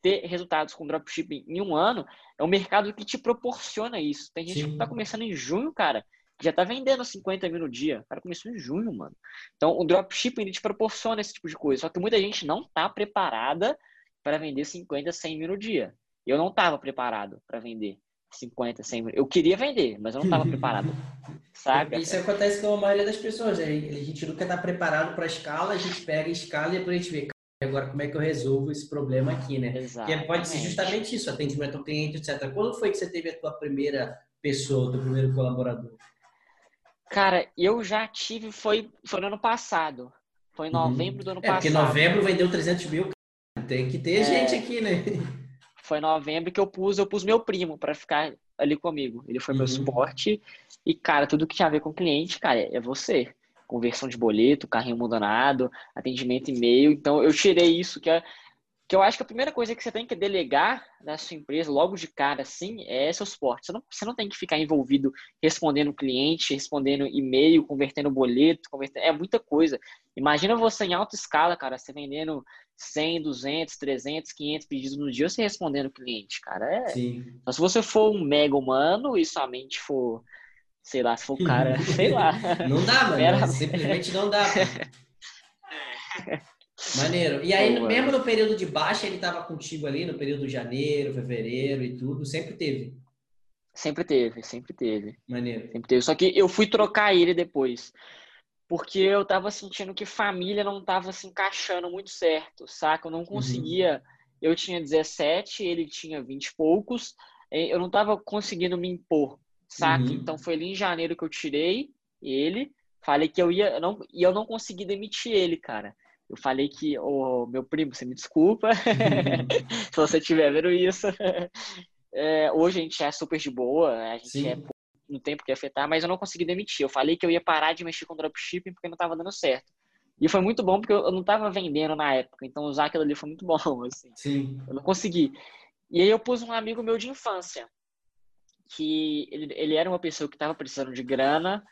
ter resultados com dropshipping em um ano, é um mercado que te proporciona isso. Tem gente Sim. que tá começando em junho, cara, já tá vendendo 50 mil no dia. O cara começou em junho, mano. Então, o dropshipping ele te proporciona esse tipo de coisa. Só que muita gente não tá preparada para vender 50, 100 mil no dia. Eu não tava preparado para vender 50, 100 mil. Eu queria vender, mas eu não tava preparado. Saca? Isso acontece com a maioria das pessoas. Né? A gente nunca tá preparado para escala, a gente pega a escala e depois a gente vê agora como é que eu resolvo esse problema aqui, né? Exatamente. Que pode ser justamente isso, atendimento ao cliente, etc. Quando foi que você teve a tua primeira pessoa, o teu primeiro colaborador? Cara, eu já tive, foi, foi no ano passado. Foi em uhum. novembro uhum. do ano é, passado. Porque novembro vendeu 300 mil, tem que ter é... gente aqui, né? Foi em novembro que eu pus, eu pus meu primo para ficar ali comigo. Ele foi uhum. meu suporte. E, cara, tudo que tinha a ver com cliente, cara, é você. Conversão de boleto, carrinho abandonado, atendimento e-mail. Então, eu tirei isso, que é que eu acho que a primeira coisa que você tem que delegar na sua empresa, logo de cara, assim, é seu suporte. Você não, você não tem que ficar envolvido respondendo cliente, respondendo e-mail, convertendo boleto, convertendo... é muita coisa. Imagina você em alta escala, cara, você vendendo 100, 200, 300, 500 pedidos no dia, você respondendo cliente, cara. É... Sim. Então, se você for um mega humano e somente for, sei lá, se for o cara, sei lá. Não dá, mano. Simplesmente não dá. Maneiro. E aí, Pô, mesmo no período de baixa, ele estava contigo ali, no período de janeiro, fevereiro e tudo, sempre teve? Sempre teve, sempre teve. Maneiro. Sempre teve. Só que eu fui trocar ele depois. Porque eu tava sentindo que família não tava se encaixando muito certo, saca? Eu não uhum. conseguia. Uhum. Eu tinha 17, ele tinha 20 e poucos. Eu não tava conseguindo me impor, saca? Uhum. Então foi ali em janeiro que eu tirei ele. Falei que eu ia. Não, e eu não consegui demitir ele, cara. Eu falei que, o oh, meu primo, você me desculpa se você estiver vendo isso. É, hoje a gente é super de boa, a gente Sim. é no tempo que afetar, mas eu não consegui demitir. Eu falei que eu ia parar de mexer com dropshipping porque não estava dando certo. E foi muito bom porque eu não estava vendendo na época, então usar aquilo ali foi muito bom, assim. Sim. Eu não consegui. E aí eu pus um amigo meu de infância, que ele, ele era uma pessoa que estava precisando de grana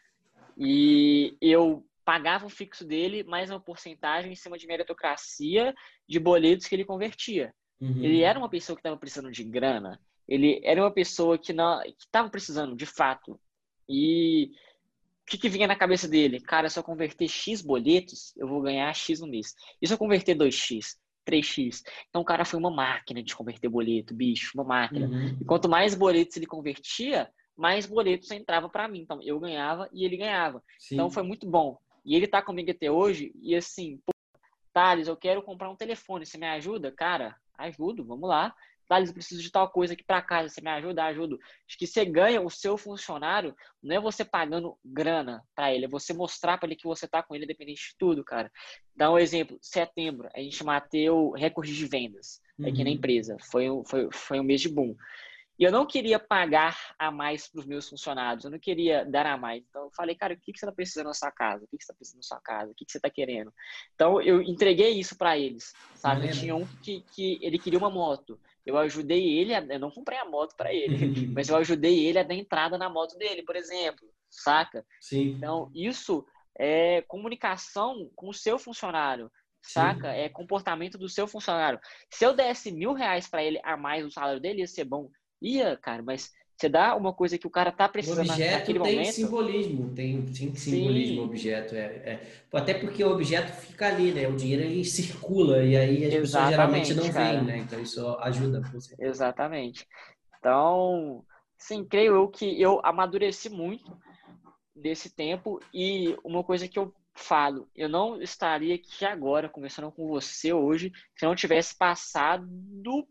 e eu pagava o fixo dele mais uma porcentagem em cima de meritocracia de boletos que ele convertia. Uhum. Ele era uma pessoa que estava precisando de grana, ele era uma pessoa que estava precisando, de fato. E o que, que, vinha na cabeça dele? Cara, se eu converter X boletos, eu vou ganhar X no mês. E se eu converter 2X? 3x. Então o cara foi uma máquina de converter boleto, bicho, uma máquina. Uhum. E quanto mais boletos ele convertia, mais boletos entrava para mim. Então eu ganhava e ele ganhava. Sim. Então foi muito bom. E ele tá comigo até hoje, e assim, Thales, eu quero comprar um telefone, você me ajuda? Cara, ajudo, vamos lá. Thales, eu preciso de tal coisa aqui para casa, você me ajuda? Ajudo. Acho que você ganha o seu funcionário, não é você pagando grana para ele, é você mostrar para ele que você tá com ele, independente de tudo, cara. Dá um exemplo, setembro, a gente bateu recorde de vendas uhum. aqui na uhum. empresa, foi, foi, foi um mês de boom. E eu não queria pagar a mais para os meus funcionários, eu não queria dar a mais. Então eu falei, cara, o que, que você está precisando na sua casa? O que, que você está precisando na sua casa? O que, que você está querendo? Então eu entreguei isso para eles, sabe? Tinha um que, que ele queria uma moto. Eu ajudei ele, a, eu não comprei a moto para ele, mas eu ajudei ele a dar entrada na moto dele, por exemplo, saca? Sim. Então isso é comunicação com o seu funcionário saca? Sim. É comportamento do seu funcionário. Se eu desse mil reais para ele a mais o salário dele, ia ser bom. Ia, cara, mas você dá uma coisa que o cara tá precisando o objeto naquele tem momento. simbolismo, tem, tem simbolismo objeto. É, é, Até porque o objeto fica ali, né? O dinheiro ele circula e aí as Exatamente, pessoas geralmente não veem, né? Então isso ajuda. Exatamente. Então, sim, creio eu que eu amadureci muito desse tempo e uma coisa que eu falo, eu não estaria aqui agora conversando com você hoje se não tivesse passado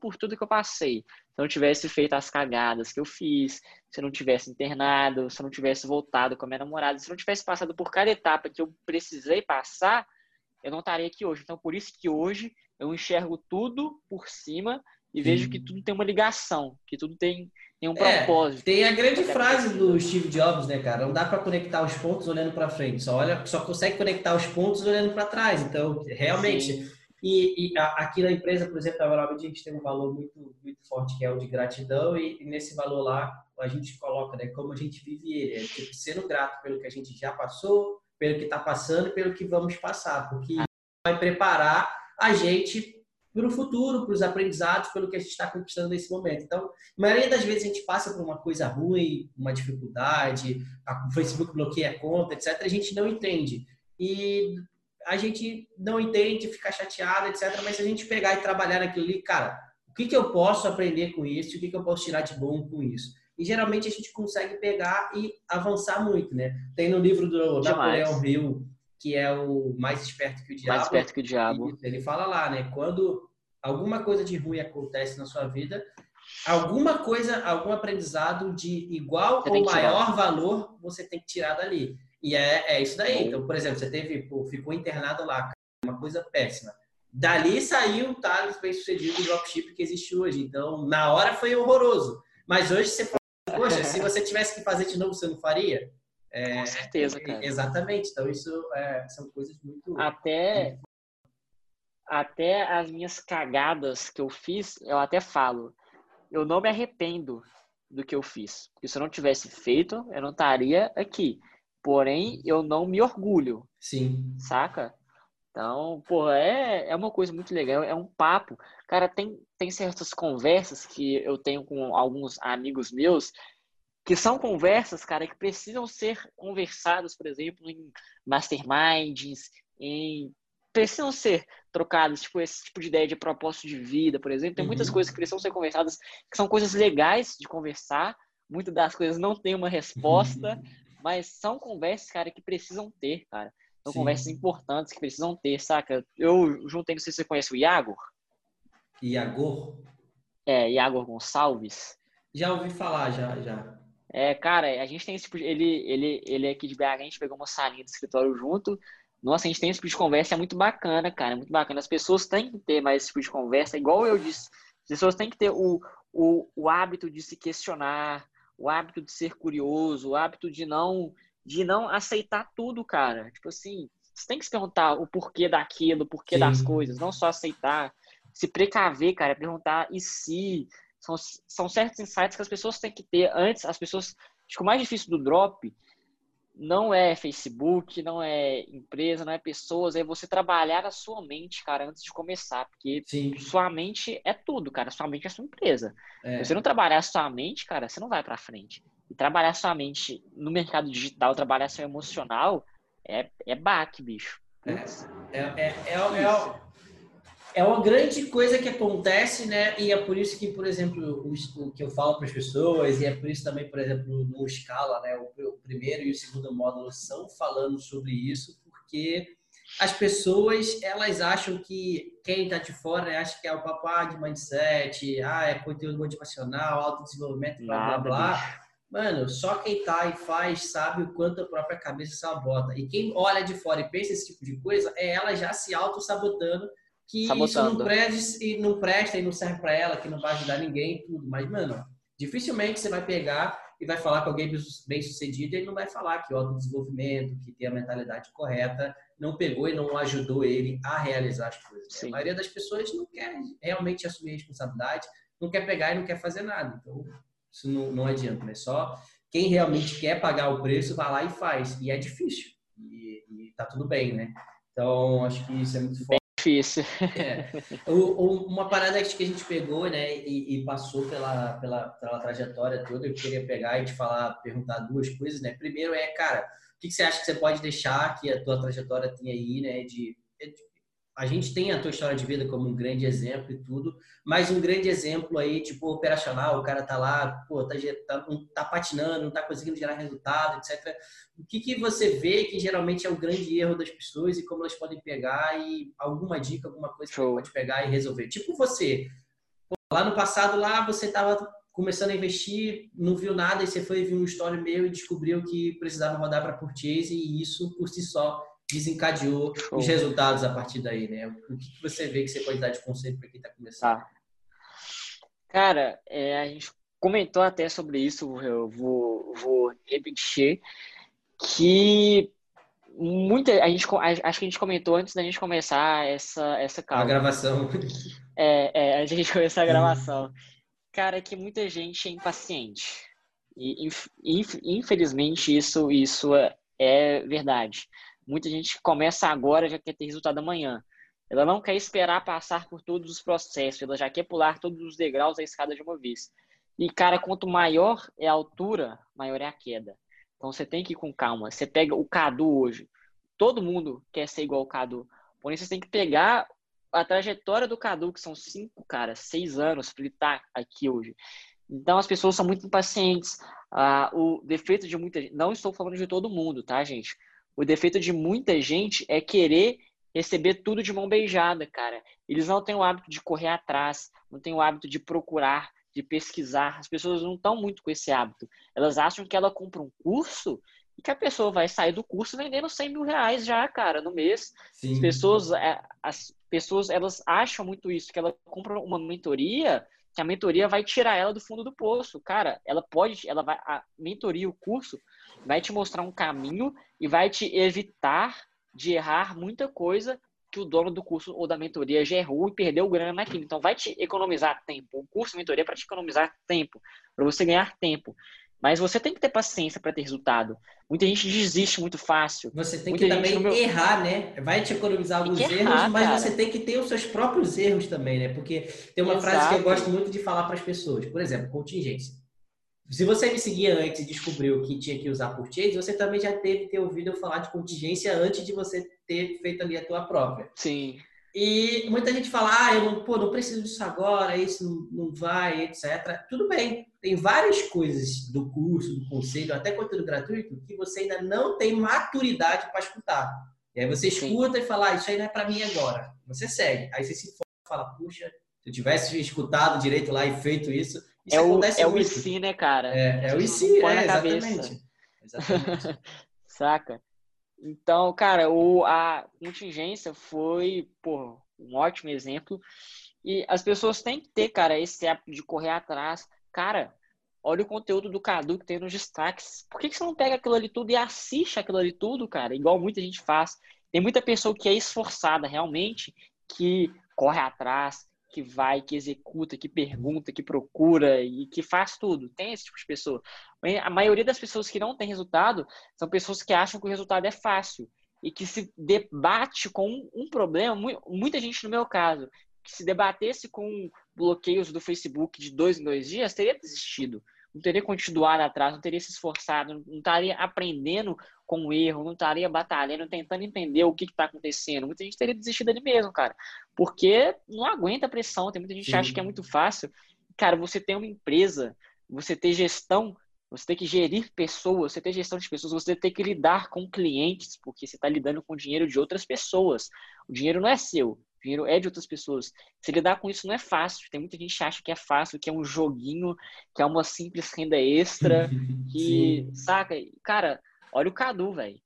por tudo que eu passei. Se não tivesse feito as cagadas que eu fiz, se não tivesse internado, se não tivesse voltado com a minha namorada, se não tivesse passado por cada etapa que eu precisei passar, eu não estaria aqui hoje. Então, por isso que hoje eu enxergo tudo por cima e vejo que tudo tem uma ligação, que tudo tem tem um é, propósito. Tem a grande frase do Steve Jobs, né, cara? Não dá para conectar os pontos olhando para frente, só olha, só consegue conectar os pontos olhando para trás. Então, realmente. E, e, aqui na empresa, por exemplo, a gente tem um valor muito, muito forte que é o de gratidão e, e, nesse valor lá a gente coloca, né, como a gente vive ele, é tipo, sendo grato pelo que a gente já passou, pelo que está passando, pelo que vamos passar, porque vai preparar a gente para o futuro, para os aprendizados, pelo que a gente está conquistando nesse momento. Então, a maioria das vezes a gente passa por uma coisa ruim, uma dificuldade, o Facebook bloqueia a conta, etc. A gente não entende. E a gente não entende, fica chateado, etc. Mas se a gente pegar e trabalhar naquilo ali, cara, o que, que eu posso aprender com isso? O que, que eu posso tirar de bom com isso? E geralmente a gente consegue pegar e avançar muito, né? Tem no livro do Demais. Napoleão Hill, que é o mais esperto que o diabo. Mais esperto que o diabo. Ele fala lá, né? Quando alguma coisa de ruim acontece na sua vida, alguma coisa, algum aprendizado de igual ou maior valor você tem que tirar dali. E é, é isso daí. Então, por exemplo, você teve, pô, ficou internado lá, uma coisa péssima. Dali saiu o Thales bem sucedido do dropship que existe hoje. Então, na hora foi horroroso. Mas hoje você fala, poxa, se você tivesse que fazer de novo, você não faria? É, Com certeza, cara. Exatamente. Então, isso é, são coisas muito. Até, até as minhas cagadas que eu fiz, eu até falo. Eu não me arrependo do que eu fiz. Porque se eu não tivesse feito, eu não estaria aqui. Porém, eu não me orgulho. Sim. Saca? Então, pô, é, é uma coisa muito legal, é um papo. Cara, tem, tem certas conversas que eu tenho com alguns amigos meus que são conversas, cara, que precisam ser conversadas, por exemplo, em masterminds, em precisam ser trocadas, tipo esse tipo de ideia de propósito de vida, por exemplo. Tem muitas uhum. coisas que precisam ser conversadas, que são coisas legais de conversar. Muitas das coisas não têm uma resposta, uhum. mas são conversas, cara, que precisam ter, cara. São Sim. conversas importantes que precisam ter, saca? Eu juntei, não sei se você conhece o Iago. Iago? É, Iago Gonçalves. Já ouvi falar, já, já. É, cara, a gente tem esse tipo de, ele, ele, ele é aqui de BH, a gente pegou uma salinha do escritório junto. Nossa, a gente tem esse tipo de conversa, é muito bacana, cara, é muito bacana. As pessoas têm que ter mais esse tipo de conversa, igual eu disse, as pessoas têm que ter o, o, o hábito de se questionar, o hábito de ser curioso, o hábito de não de não aceitar tudo, cara. Tipo assim, você tem que se perguntar o porquê daquilo, o porquê Sim. das coisas, não só aceitar, se precaver, cara, perguntar e se são, são certos insights que as pessoas têm que ter antes, as pessoas, acho que o mais difícil do drop não é Facebook, não é empresa, não é pessoas, é você trabalhar a sua mente, cara, antes de começar, porque Sim. sua mente é tudo, cara, sua mente é sua empresa. É. Se você não trabalhar a sua mente, cara, você não vai para frente. E trabalhar sua mente no mercado digital, trabalhar seu emocional, é, é baque, bicho. É, é, é, é, é, uma grande coisa que acontece, né? E é por isso que, por exemplo, o, o que eu falo para as pessoas, e é por isso também, por exemplo, no Scala, né? O, o primeiro e o segundo módulo são falando sobre isso, porque as pessoas elas acham que quem está de fora acha que é o papá de mindset, ah, é conteúdo motivacional, autodesenvolvimento, blá blá blá. Mano, só quem tá e faz sabe o quanto a própria cabeça sabota. E quem olha de fora e pensa esse tipo de coisa, é ela já se auto-sabotando que Sabotando. isso não presta, e não presta e não serve para ela, que não vai ajudar ninguém e tudo. Mas, mano, dificilmente você vai pegar e vai falar com alguém bem sucedido e ele não vai falar que o autodesenvolvimento, que tem a mentalidade correta, não pegou e não ajudou ele a realizar as coisas. Né? A maioria das pessoas não quer realmente assumir a responsabilidade, não quer pegar e não quer fazer nada. Então, isso não, não adianta, né? Só quem realmente quer pagar o preço vai lá e faz. E é difícil. E, e tá tudo bem, né? Então, acho que isso é muito forte. Difícil. É. O, uma parada que a gente pegou, né, e, e, passou pela, pela, pela trajetória toda, eu queria pegar e te falar, perguntar duas coisas, né? Primeiro é, cara, o que, que você acha que você pode deixar que a tua trajetória tem aí, né, de, de a gente tem a tua história de vida como um grande exemplo e tudo, mas um grande exemplo aí, tipo, operacional, o cara tá lá, pô, tá, tá, tá patinando, não tá conseguindo gerar resultado, etc. O que, que você vê que geralmente é o grande erro das pessoas e como elas podem pegar e alguma dica, alguma coisa Show. que pode pegar e resolver? Tipo você, pô, lá no passado, lá você tava começando a investir, não viu nada e você foi ver um story meu e descobriu que precisava rodar para purchase e isso por si só desencadeou Show. os resultados a partir daí, né? O que você vê que você pode dar de conselho para quem está começando? Tá. Cara, é, a gente comentou até sobre isso, eu vou, vou repetir, que muita a gente acho que a gente comentou antes da gente começar essa essa calma. A gravação. É, é, a gente começar a gravação. Cara, que muita gente é impaciente. E infelizmente isso isso é, é verdade. Muita gente começa agora já quer ter resultado amanhã. Ela não quer esperar passar por todos os processos, ela já quer pular todos os degraus da escada de uma vez. E, cara, quanto maior é a altura, maior é a queda. Então você tem que ir com calma. Você pega o Cadu hoje. Todo mundo quer ser igual ao Cadu. Porém, você tem que pegar a trajetória do Cadu, que são cinco, cara, seis anos para ele estar tá aqui hoje. Então as pessoas são muito impacientes. Ah, o defeito de muita gente, não estou falando de todo mundo, tá, gente? O defeito de muita gente é querer receber tudo de mão beijada, cara. Eles não têm o hábito de correr atrás, não têm o hábito de procurar, de pesquisar. As pessoas não estão muito com esse hábito. Elas acham que ela compra um curso e que a pessoa vai sair do curso vendendo 100 mil reais já, cara, no mês. Sim. As pessoas, é, as pessoas, elas acham muito isso, que ela compra uma mentoria, que a mentoria vai tirar ela do fundo do poço. Cara, ela pode, ela vai, a mentoria, o curso, vai te mostrar um caminho e vai te evitar de errar muita coisa que o dono do curso ou da mentoria já errou e perdeu grana naquilo. Então, vai te economizar tempo. O curso, mentoria, é para te economizar tempo, para você ganhar tempo. Mas você tem que ter paciência para ter resultado. Muita gente desiste muito fácil. Você tem que também meu... errar, né? Vai te economizar alguns erros, errar, mas cara. você tem que ter os seus próprios erros também, né? Porque tem uma Exato. frase que eu gosto muito de falar para as pessoas. Por exemplo, contingência. Se você me seguia antes e descobriu que tinha que usar purchase, você também já teve que ter ouvido eu falar de contingência antes de você ter feito ali a tua própria. Sim. E muita gente fala, ah, eu não, pô, não preciso disso agora, isso não, não vai, etc. Tudo bem, tem várias coisas do curso, do conselho, até conteúdo gratuito, que você ainda não tem maturidade para escutar. E aí você escuta Sim. e fala, ah, isso aí não é para mim agora. Você segue. Aí você se fala, puxa, se eu tivesse escutado direito lá e feito isso, isso é o, é o IC, né, cara? É, é o IC, é, exatamente. exatamente. Saca? Então, cara, o, a contingência foi, pô, um ótimo exemplo. E as pessoas têm que ter, cara, esse hábito de correr atrás. Cara, olha o conteúdo do Cadu que tem nos destaques. Por que, que você não pega aquilo ali tudo e assiste aquilo ali tudo, cara? Igual muita gente faz. Tem muita pessoa que é esforçada realmente, que corre atrás, que vai, que executa, que pergunta, que procura e que faz tudo. Tem esse tipo de pessoa. A maioria das pessoas que não tem resultado são pessoas que acham que o resultado é fácil e que se debate com um problema, muita gente no meu caso, que se debatesse com bloqueios do Facebook de dois em dois dias, teria desistido não teria continuado atrás, não teria se esforçado, não estaria aprendendo com o erro, não estaria batalhando, tentando entender o que está acontecendo. Muita gente teria desistido ali mesmo, cara. Porque não aguenta a pressão. Tem muita gente que acha que é muito fácil. Cara, você tem uma empresa, você ter gestão, você tem que gerir pessoas, você ter gestão de pessoas, você tem que lidar com clientes, porque você está lidando com o dinheiro de outras pessoas. O dinheiro não é seu, dinheiro é de outras pessoas. Se lidar com isso não é fácil. Tem muita gente que acha que é fácil, que é um joguinho, que é uma simples renda extra, que, Sim. saca? Cara, olha o Cadu, velho.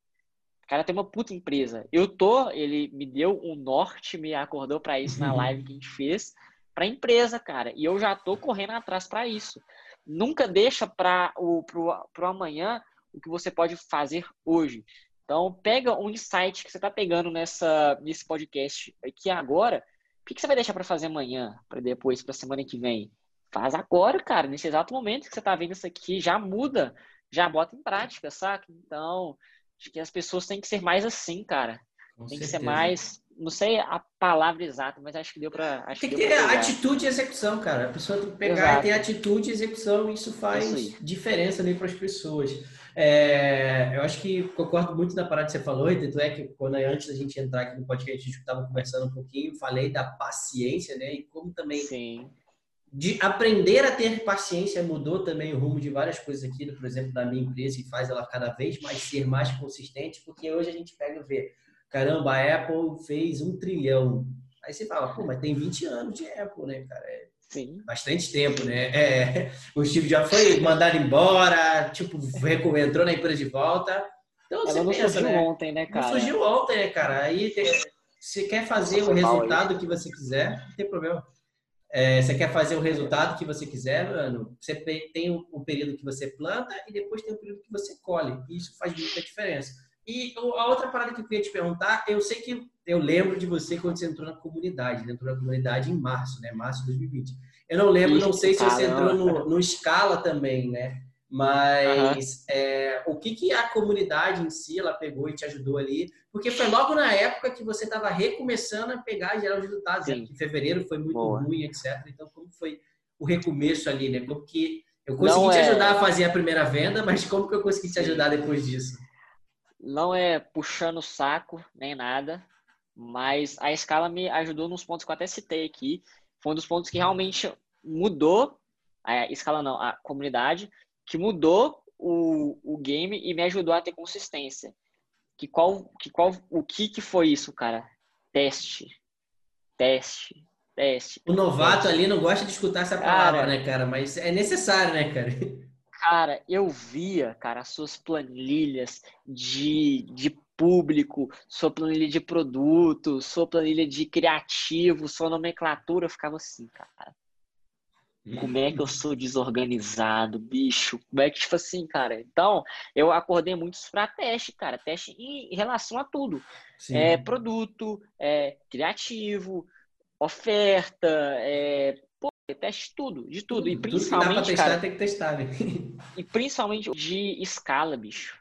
O cara tem uma puta empresa. Eu tô, ele me deu um norte, me acordou para isso na live que a gente fez, pra empresa, cara. E eu já tô correndo atrás para isso. Nunca deixa para o pro, pro amanhã o que você pode fazer hoje. Então, pega um insight que você está pegando nessa, nesse podcast aqui agora. O que, que você vai deixar para fazer amanhã, para depois, para semana que vem? Faz agora, cara, nesse exato momento que você está vendo isso aqui, já muda, já bota em prática, saca? Então, acho que as pessoas têm que ser mais assim, cara. Com tem certeza. que ser mais não sei a palavra exata, mas acho que deu para. Tem que, ter atitude e execução, cara. A pessoa tem que pegar Exato. e ter atitude e execução, e isso faz isso diferença ali para as pessoas. É, eu acho que concordo muito da parada que você falou, e tanto é que quando antes da gente entrar aqui no podcast, a gente estava conversando um pouquinho, falei da paciência, né? E como também Sim. de aprender a ter paciência mudou também o rumo de várias coisas aqui, por exemplo, da minha empresa, e faz ela cada vez mais ser mais consistente, porque hoje a gente pega e vê, caramba, a Apple fez um trilhão. Aí você fala, pô, mas tem 20 anos de Apple, né, cara? É Sim. Bastante tempo, né? É, o Steve já foi mandado embora, tipo, entrou na empresa de volta. Então, Ela você não pensa, surgiu né? ontem, né, cara? Não surgiu ontem, né, cara? Aí tem, você quer fazer o resultado que você quiser, não tem problema. É, você quer fazer o resultado que você quiser, mano, você tem o, período que você planta e depois tem o período que você colhe. Isso faz muita diferença. E a outra parada que eu queria te perguntar, eu sei que eu lembro de você quando você entrou na comunidade, entrou na comunidade em março, né? Março de 2020. Eu não lembro, não sei se você entrou no, no Scala também, né? Mas uhum. é, o que, que a comunidade em si ela pegou e te ajudou ali? Porque foi logo na época que você estava recomeçando a pegar e gerar os resultados. Né? Em fevereiro foi muito Boa. ruim, etc. Então, como foi o recomeço ali, né? Porque eu consegui Não te é... ajudar a fazer a primeira venda, mas como que eu consegui te ajudar depois disso? Não é puxando o saco nem nada, mas a escala me ajudou nos pontos que eu até citei aqui. Foi um dos pontos que realmente mudou a escala não, a comunidade, que mudou o, o game e me ajudou a ter consistência. Que qual, que qual, o que que foi isso, cara? Teste, teste, teste. O novato ali não gosta de escutar essa palavra, cara, né, cara? Mas é necessário, né, cara? Cara, eu via, cara, as suas planilhas de, de público, sua planilha de produto, sua planilha de criativo, sua nomenclatura, eu ficava assim, cara. Como é que eu sou desorganizado, bicho? Como é que, tipo assim, cara? Então, eu acordei muito para teste, cara. Teste em relação a tudo. Sim. É produto, é criativo, oferta, é teste tudo, de tudo. e principalmente. Tudo que testar, cara, tem que testar, né? E principalmente de escala, bicho.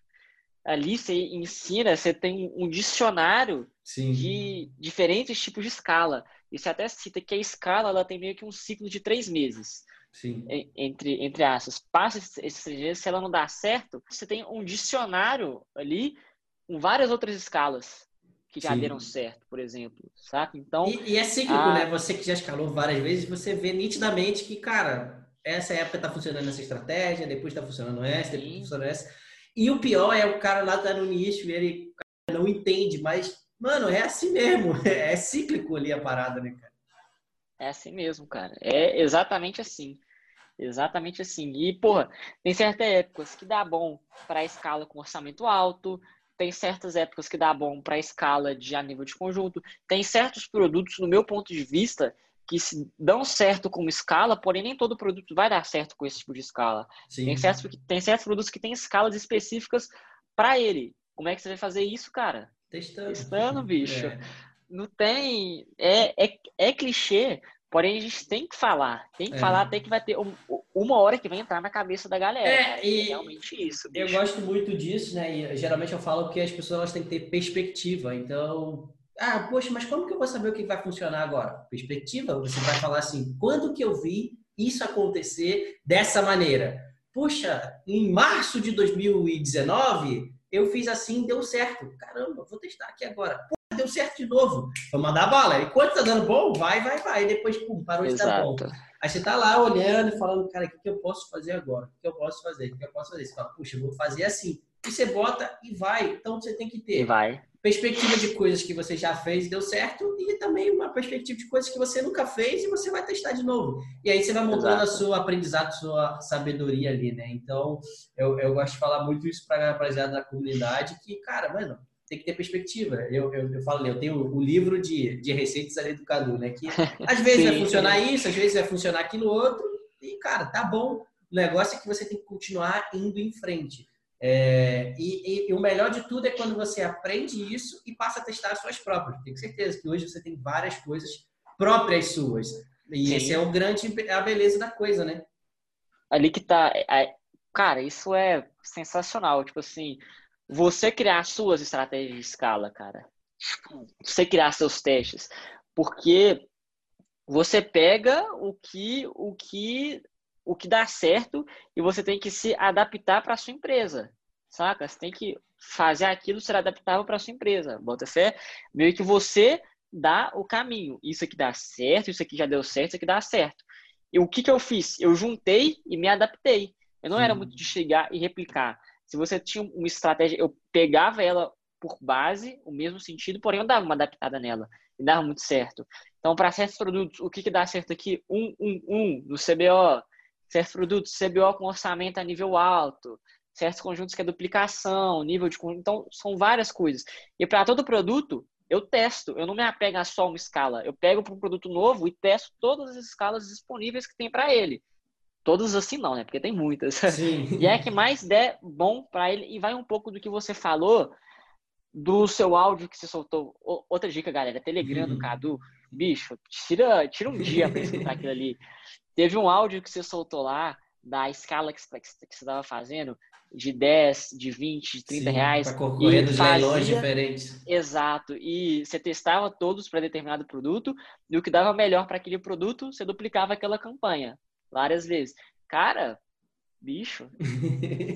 Ali você ensina, você tem um dicionário Sim. de diferentes tipos de escala. E você até cita que a escala ela tem meio que um ciclo de três meses. Sim. Entre, entre aspas. Passa esses três meses, se ela não dá certo, você tem um dicionário ali com várias outras escalas que já Sim. deram certo, por exemplo, saca? Então... E, e é cíclico, a... né? Você que já escalou várias vezes, você vê nitidamente que, cara, essa época tá funcionando essa estratégia, depois tá funcionando essa, Sim. depois tá funcionando essa. E o pior é o cara lá tá no início, ele não entende, mas, mano, é assim mesmo. É cíclico ali a parada, né, cara? É assim mesmo, cara. É exatamente assim. Exatamente assim. E, porra, tem certas épocas que dá bom para escala com orçamento alto, tem certas épocas que dá bom para escala de a nível de conjunto. Tem certos produtos, no meu ponto de vista, que se dão certo como escala, porém nem todo produto vai dar certo com esse tipo de escala. Tem certos, tem certos produtos que têm escalas específicas para ele. Como é que você vai fazer isso, cara? Testando. Testando, bicho. É. Não tem. É, é, é clichê, Porém, a gente tem que falar. Tem que é. falar até que vai ter uma hora que vai entrar na cabeça da galera. É, e é realmente isso. Bicho. Eu gosto muito disso, né? E geralmente eu falo que as pessoas elas têm que ter perspectiva. Então, ah, poxa, mas como que eu vou saber o que vai funcionar agora? Perspectiva, você vai falar assim, quando que eu vi isso acontecer dessa maneira? Puxa, em março de 2019, eu fiz assim, deu certo. Caramba, vou testar aqui agora deu certo de novo. Vou mandar bala. Enquanto tá dando bom, vai, vai, vai. E depois, pum, parou de dar bom. Aí você tá lá olhando e falando, cara, o que, que eu posso fazer agora? O que eu posso fazer? O que eu posso fazer? Você fala, puxa, eu vou fazer assim. E você bota e vai. Então você tem que ter vai. perspectiva de coisas que você já fez e deu certo e também uma perspectiva de coisas que você nunca fez e você vai testar de novo. E aí você vai montando Exato. a sua aprendizado, a sua sabedoria ali, né? Então eu, eu gosto de falar muito isso para a rapaziada da comunidade que, cara, mano, tem que ter perspectiva. Eu, eu, eu falo, eu tenho o livro de, de receitas ali do Cadu, né? Que às vezes sim, vai funcionar sim. isso, às vezes vai funcionar aquilo outro, e, cara, tá bom. O negócio é que você tem que continuar indo em frente. É, e, e, e, o melhor de tudo é quando você aprende isso e passa a testar as suas próprias. Tenho certeza que hoje você tem várias coisas próprias suas. E sim. esse é o grande, a beleza da coisa, né? Ali que tá. É, cara, isso é sensacional. Tipo assim, você criar suas estratégias de escala, cara. Você criar seus testes. Porque você pega o que o que o que dá certo e você tem que se adaptar para sua empresa. Saca? Você tem que fazer aquilo ser adaptável para sua empresa. Bota fé, meio que você dá o caminho. Isso aqui dá certo, isso aqui já deu certo, isso aqui dá certo. E o que que eu fiz? Eu juntei e me adaptei. Eu não era muito de chegar e replicar. Se você tinha uma estratégia, eu pegava ela por base, o mesmo sentido, porém eu dava uma adaptada nela e dava muito certo. Então, para certos produtos, o que, que dá certo aqui? Um, um, um no CBO. Certos produtos, CBO com orçamento a nível alto. Certos conjuntos que é duplicação, nível de. Então, são várias coisas. E para todo produto, eu testo. Eu não me apego a só uma escala. Eu pego para um produto novo e testo todas as escalas disponíveis que tem para ele. Todas assim não, né? Porque tem muitas. Sim. e é que mais der bom para ele. E vai um pouco do que você falou do seu áudio que você soltou. Outra dica, galera, Telegram do uhum. Cadu. Bicho, tira, tira um dia pra escutar aquilo ali. Teve um áudio que você soltou lá da escala que você estava fazendo, de 10, de 20, de 30 Sim, reais. Para concorrer nos leilões diferentes. Exato. E você testava todos para determinado produto, e o que dava melhor para aquele produto, você duplicava aquela campanha várias vezes. Cara, bicho,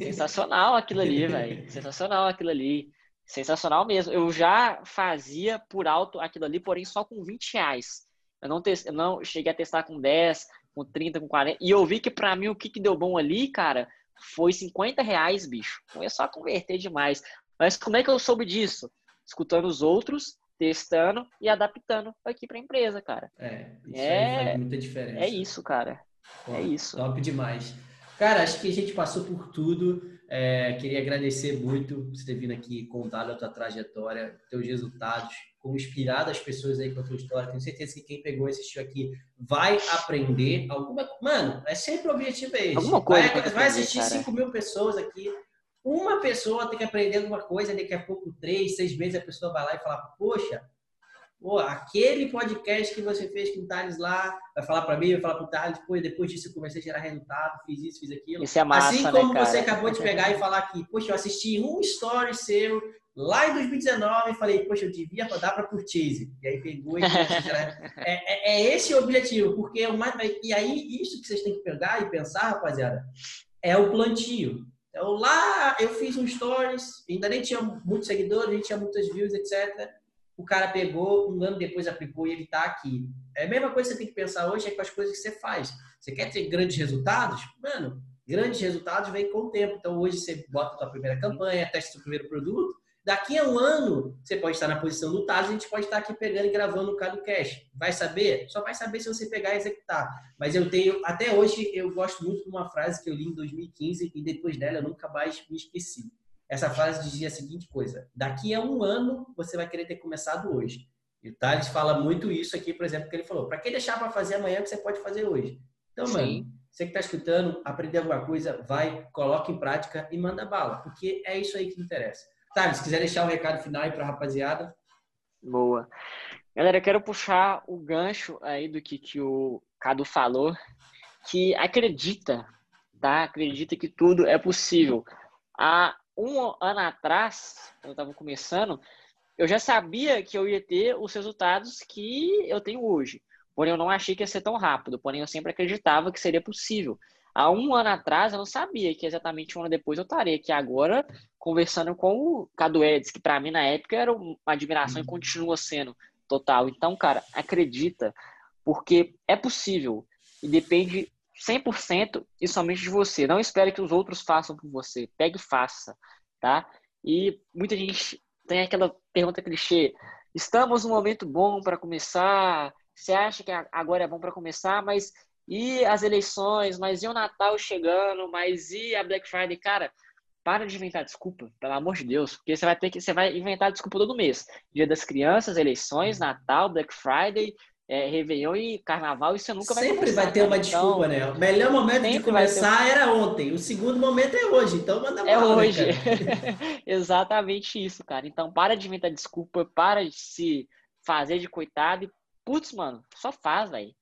sensacional aquilo ali, velho. Sensacional aquilo ali. Sensacional mesmo. Eu já fazia por alto aquilo ali, porém só com 20 reais. Eu não, te... eu não cheguei a testar com 10, com 30, com 40. E eu vi que para mim o que, que deu bom ali, cara, foi 50 reais, bicho. Foi é só converter demais. Mas como é que eu soube disso? Escutando os outros, testando e adaptando aqui para a empresa, cara. É, isso é, faz muita diferença. É isso, cara. Pô, é isso. Top demais. Cara, acho que a gente passou por tudo. É, queria agradecer muito por você ter vindo aqui contar a tua trajetória, teus resultados, como inspirar as pessoas aí com a tua história. Tenho certeza que quem pegou e assistiu aqui vai aprender alguma Mano, é sempre o objetivo é esse. Alguma coisa. Vai, vai assistir cara. 5 mil pessoas aqui. Uma pessoa tem que aprender alguma coisa, daqui a pouco, três, seis meses, a pessoa vai lá e fala, poxa, Pô, aquele podcast que você fez com o Thales lá, vai falar para mim, vai falar para o Thales, pô, depois disso eu comecei a gerar resultado, fiz isso, fiz aquilo. Isso é massa, assim né, como né, você acabou de pegar e falar aqui, poxa, eu assisti um story seu lá em 2019 e falei, poxa, eu devia dar para curtir. E aí pegou e é, é, é, esse o objetivo, porque é uma, e aí isso que vocês têm que pegar e pensar, rapaziada, é o plantio. Então lá eu fiz um stories, ainda nem tinha muitos seguidores, nem tinha muitas views, etc o cara pegou, um ano depois aplicou e ele está aqui. É a mesma coisa que você tem que pensar hoje é com as coisas que você faz. Você quer ter grandes resultados? Mano, grandes resultados vêm com o tempo. Então hoje você bota a sua primeira campanha, testa o seu primeiro produto. Daqui a um ano, você pode estar na posição do Taz, a gente pode estar aqui pegando e gravando o Cado Cash. Vai saber? Só vai saber se você pegar e executar. Mas eu tenho, até hoje, eu gosto muito de uma frase que eu li em 2015 e depois dela eu nunca mais me esqueci. Essa frase dizia a seguinte coisa: daqui a um ano você vai querer ter começado hoje. E o Thales fala muito isso aqui, por exemplo, que ele falou: para que deixar para fazer amanhã que você pode fazer hoje? Então, Sim. mano, você que está escutando, aprender alguma coisa, vai, coloca em prática e manda bala, porque é isso aí que interessa. Thales, se quiser deixar um recado final aí para a rapaziada. Boa. Galera, eu quero puxar o gancho aí do que, que o Cadu falou, que acredita, tá? Acredita que tudo é possível. A um ano atrás, quando eu estava começando, eu já sabia que eu ia ter os resultados que eu tenho hoje. Porém, eu não achei que ia ser tão rápido. Porém, eu sempre acreditava que seria possível. Há um ano atrás, eu não sabia que exatamente um ano depois eu estaria aqui agora conversando com o Cadu Eds, que para mim na época era uma admiração e uhum. continua sendo total. Então, cara, acredita, porque é possível e depende 100% e somente de você. Não espere que os outros façam por você. Pegue e faça, tá? E muita gente tem aquela pergunta clichê: estamos num momento bom para começar? Você acha que agora é bom para começar? Mas e as eleições? Mas e o Natal chegando? Mas e a Black Friday? Cara, para de inventar desculpa, pelo amor de Deus, porque você vai ter que você vai inventar desculpa todo mês. Dia das Crianças, eleições, Natal, Black Friday, é, Réveillon e Carnaval, isso nunca vai Sempre vai ter uma desculpa, então, né? O melhor momento de começar ter... era ontem, o segundo momento é hoje, então manda É né, hoje. Né, Exatamente isso, cara. Então para de inventar desculpa, para de se fazer de coitado e, putz, mano, só faz, velho.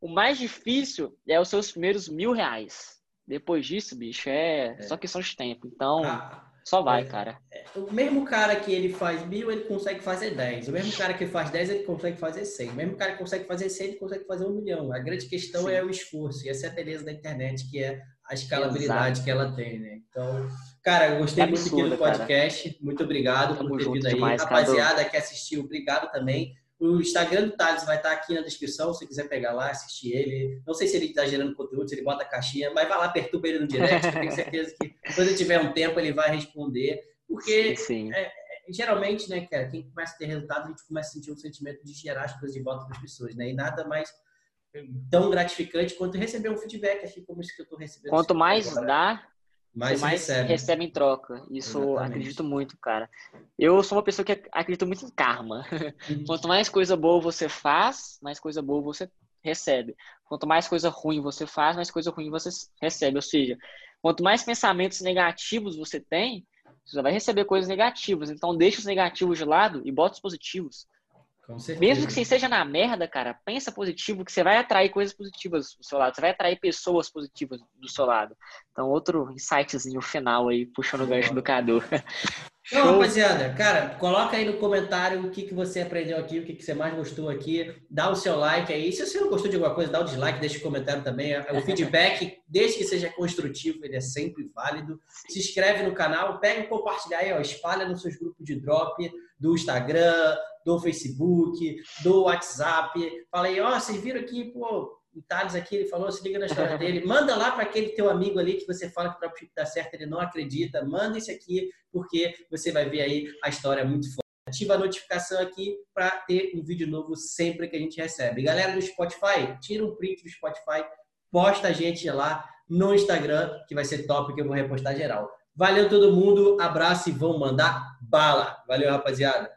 O mais difícil é os seus primeiros mil reais. Depois disso, bicho, é, é. só questão de tempo. Então, ah, só vai, é, cara. É, o mesmo cara que ele faz mil, ele consegue fazer dez. O mesmo cara que faz dez, ele consegue fazer cem. O mesmo cara que consegue fazer cem, ele consegue fazer um milhão. A grande questão Sim. é o esforço. E essa é a beleza da internet, que é a escalabilidade Exato. que ela tem, né? Então, cara, eu gostei é muito absurdo, aqui do podcast. Cara. Muito obrigado Tamo por ter vindo aí. Demais, Rapaziada que assistiu, obrigado também. O Instagram do Thales vai estar aqui na descrição, se quiser pegar lá, assistir ele. Não sei se ele está gerando conteúdo, se ele bota a caixinha, mas vai lá, perturba ele no direct, tenho certeza que quando ele tiver um tempo ele vai responder. Porque sim, sim. É, é, geralmente, né, cara, quem começa a ter resultado, a gente começa a sentir um sentimento de gerar as coisas de volta para as pessoas, né? E nada mais tão gratificante quanto receber um feedback, assim como isso que eu estou recebendo. Quanto mais agora. dá, mais, mais recebe. recebe. em troca. Isso Exatamente. acredito muito, cara. Eu sou uma pessoa que acredita muito em karma. Uhum. Quanto mais coisa boa você faz, mais coisa boa você recebe. Quanto mais coisa ruim você faz, mais coisa ruim você recebe. Ou seja, quanto mais pensamentos negativos você tem, você vai receber coisas negativas. Então, deixa os negativos de lado e bota os positivos. Mesmo que você esteja na merda, cara, pensa positivo, que você vai atrair coisas positivas do seu lado, você vai atrair pessoas positivas do seu lado. Então, outro insightzinho final aí, puxando o gancho do Cadu. Então, rapaziada, cara, coloca aí no comentário o que, que você aprendeu aqui, o que, que você mais gostou aqui. Dá o seu like aí. Se você não gostou de alguma coisa, dá o dislike, deixa o comentário também. O feedback, desde que seja construtivo, ele é sempre válido. Se inscreve no canal, pega e compartilha aí, ó, espalha nos seus grupos de drop do Instagram, do Facebook, do WhatsApp. Fala aí, ó, vocês viram aqui, pô, o Thales aqui, ele falou, se liga na história dele, manda lá para aquele teu amigo ali que você fala que o dropship dá certo, ele não acredita, manda esse aqui, porque você vai ver aí a história muito forte. Ativa a notificação aqui para ter um vídeo novo sempre que a gente recebe. Galera do Spotify, tira um print do Spotify, posta a gente lá no Instagram, que vai ser top, que eu vou repostar geral. Valeu todo mundo, abraço e vão mandar bala. Valeu, rapaziada.